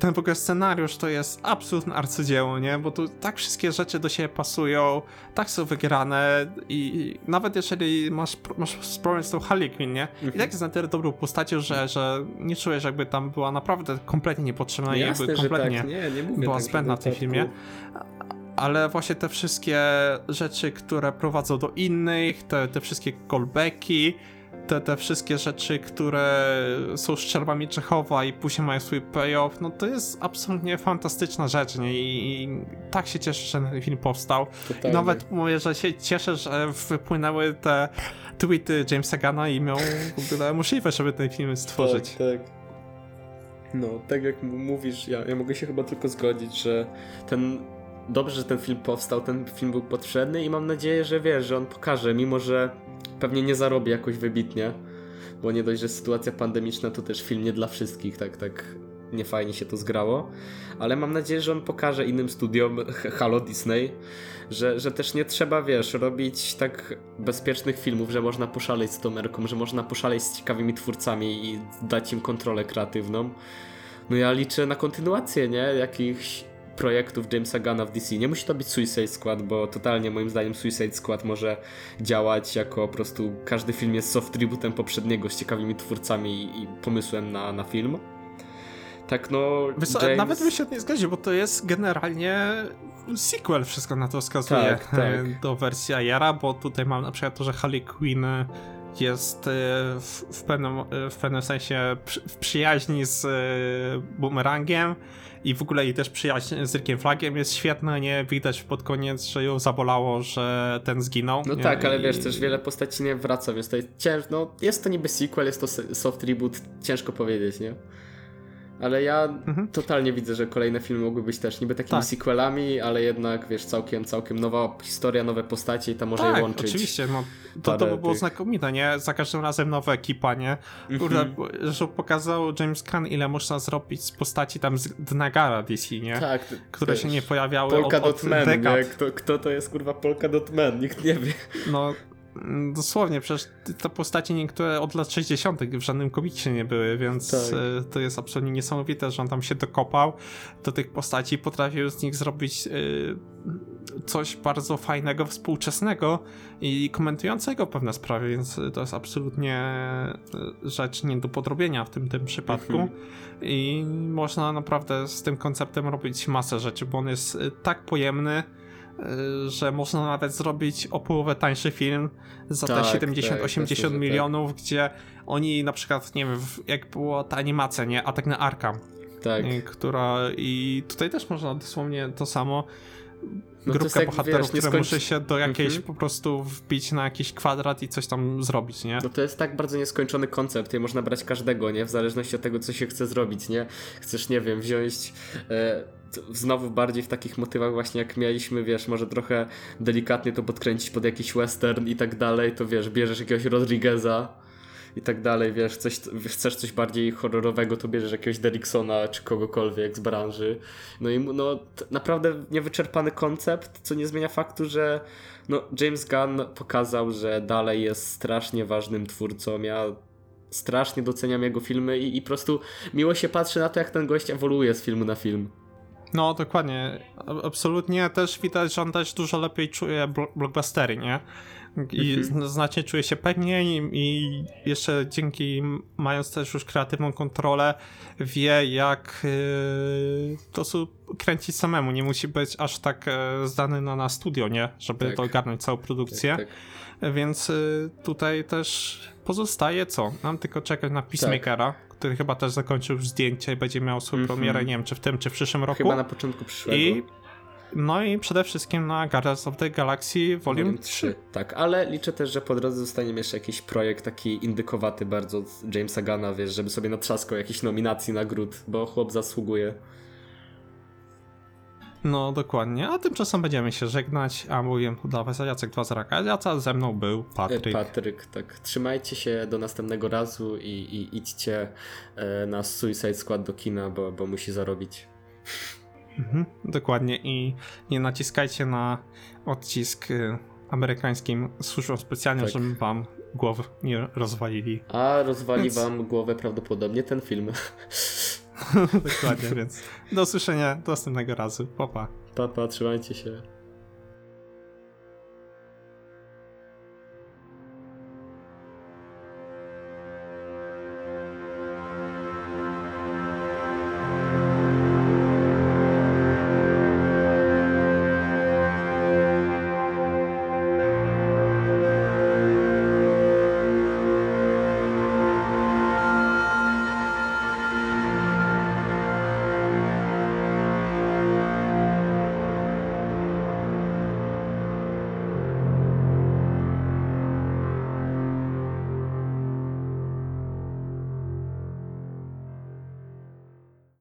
Ten w ogóle scenariusz to jest absolutne arcydzieło, nie? Bo tu tak wszystkie rzeczy do siebie pasują, tak są wygrane i nawet jeżeli masz, masz problem z tą Harley Quinn, nie? I tak jest na tyle dobrą postacią, że, że nie czujesz jakby tam była naprawdę kompletnie niepotrzebna i jakby kompletnie tak. nie, nie mówię była tak, zbędna w tym filmie. Ale właśnie te wszystkie rzeczy, które prowadzą do innych, te, te wszystkie callbacki, te, te wszystkie rzeczy, które są szczerbami Czechowa i później mają swój payoff, no to jest absolutnie fantastyczna rzecz, nie? I, i tak się cieszę, że ten film powstał. I nawet mówię, że się cieszę, że wypłynęły te tweety Jamesa Gana i miał w ogóle możliwość, żeby ten film stworzyć. Tak, tak. No, tak jak mówisz, ja, ja mogę się chyba tylko zgodzić, że ten. Dobrze, że ten film powstał, ten film był potrzebny i mam nadzieję, że wiesz, że on pokaże, mimo że pewnie nie zarobi jakoś wybitnie, bo nie dość, że sytuacja pandemiczna to też film nie dla wszystkich, tak, tak niefajnie się to zgrało, ale mam nadzieję, że on pokaże innym studiom, [LAUGHS] Halo Disney, że, że też nie trzeba, wiesz, robić tak bezpiecznych filmów, że można poszaleć z tą merką, że można poszaleć z ciekawymi twórcami i dać im kontrolę kreatywną. No ja liczę na kontynuację, nie? Jakichś projektów Jamesa Gunna w DC. Nie musi to być Suicide Squad, bo totalnie moim zdaniem Suicide Squad może działać jako po prostu każdy film jest soft tributem poprzedniego z ciekawymi twórcami i pomysłem na, na film. Tak no, James... Nawet bym się nie zgodził, bo to jest generalnie sequel, wszystko na to wskazuje Tak, tak. e, do wersji Ayera, bo tutaj mam na przykład to, że Harley Quinn jest e, w, w, pewnym, e, w pewnym sensie przy, w przyjaźni z Boomerangiem i w ogóle jej też przyjaźń z Rickiem Flagiem jest świetna, nie? Widać pod koniec, że ją zabolało, że ten zginął. No nie? tak, ale I- wiesz, też wiele postaci nie wraca, więc to jest ciężko. No, jest to niby sequel, jest to soft reboot, ciężko powiedzieć, nie? Ale ja Mhm. totalnie widzę, że kolejne filmy mogły być też niby takimi Tak. sequelami, ale jednak, wiesz, całkiem, całkiem nowa historia, nowe postacie i tam może tak, je łączyć. oczywiście, no, to, to by było tych- znakomite, nie? Za każdym razem nowa ekipa, nie? Kurde, Mhm. że pokazał James Gunn, ile można zrobić z postaci tam z Dnagara DC, nie? Tak, Które wiesz, się nie pojawiały Polka od, od Dot Man, dekad. Kto, kto to jest kurwa Polka Dot Man? Nikt nie wie. No, dosłownie, przecież te postaci niektóre od lat 60. w żadnym komiksie nie były, więc Tak. e, to jest absolutnie niesamowite, że on tam się dokopał do tych postaci i potrafił z nich zrobić e, coś bardzo fajnego, współczesnego i komentującego pewne sprawy, więc to jest absolutnie e, rzecz nie do podrobienia w tym, tym przypadku. Mhm. I można naprawdę z tym konceptem robić masę rzeczy, bo on jest tak pojemny, że można nawet zrobić o połowę tańszy film za Tak, te tak, 70-80 myślę, że milionów, gdzie oni na przykład, nie wiem, jak była ta animacja, nie? Atak na Arkham, Tak. nie? która i tutaj też można dosłownie to samo No jak, bohaterów, wiesz, które skończy- muszy się do jakiejś Mhm. po prostu wbić na jakiś kwadrat i coś tam zrobić, nie? No to jest tak bardzo nieskończony koncept, i można brać każdego, nie? W zależności od tego, co się chce zrobić, nie? Chcesz, nie wiem, wziąć e, znowu bardziej w takich motywach właśnie jak mieliśmy, wiesz, może trochę delikatnie to podkręcić pod jakiś western i tak dalej, to wiesz, bierzesz jakiegoś Rodrigueza i tak dalej, wiesz, coś, chcesz coś bardziej horrorowego, to bierzesz jakiegoś Derricksona czy kogokolwiek z branży. No i no, naprawdę niewyczerpany koncept, co nie zmienia faktu, że no, James Gunn pokazał, że dalej jest strasznie ważnym twórcą. Ja strasznie doceniam jego filmy i, i po prostu miło się patrzy na to, jak ten gość ewoluuje z filmu na film. No, dokładnie. Absolutnie też widać, że on też dużo lepiej czuje blo- blockbustery, nie? I Mhm. zn- znacznie czuje się pewniej i jeszcze dzięki, mając też już kreatywną kontrolę, wie jak yy, to su- kręcić samemu. Nie musi być aż tak e, zdany na, na studio, nie? Żeby Tak. to ogarnąć całą produkcję. Tak, Więc y, tutaj też pozostaje co? Nam tylko czekać na Peacemakera, który chyba też zakończył już zdjęcie i będzie miał swoją Mhm. premierę, nie wiem, czy w tym, czy w przyszłym roku. Chyba na początku przyszłego. I no i przede wszystkim na Guardians of the Galaxy Volume Volume 3. Tak, ale liczę też, że po drodze zostanie jeszcze jakiś projekt taki indykowaty bardzo od Jamesa Gana, wiesz, żeby sobie natrzaskał jakichś nominacji nagród, bo chłop zasługuje. No dokładnie, a tymczasem będziemy się żegnać, a mówiłem dla was Jacek Dwa Zraka, Jaca ze mną był Patryk. E, Patryk, tak. Trzymajcie się do następnego razu i, i idźcie e, na Suicide Squad do kina, bo, bo musi zarobić. Mhm, dokładnie i nie naciskajcie na odcisk y, amerykańskim służbom specjalnym, Tak. żeby wam głowy nie rozwalili. A rozwali Więc- wam głowę prawdopodobnie ten film. [LAUGHS] Dokładnie, więc do usłyszenia do następnego razu. Popa. Papa, trzymajcie się.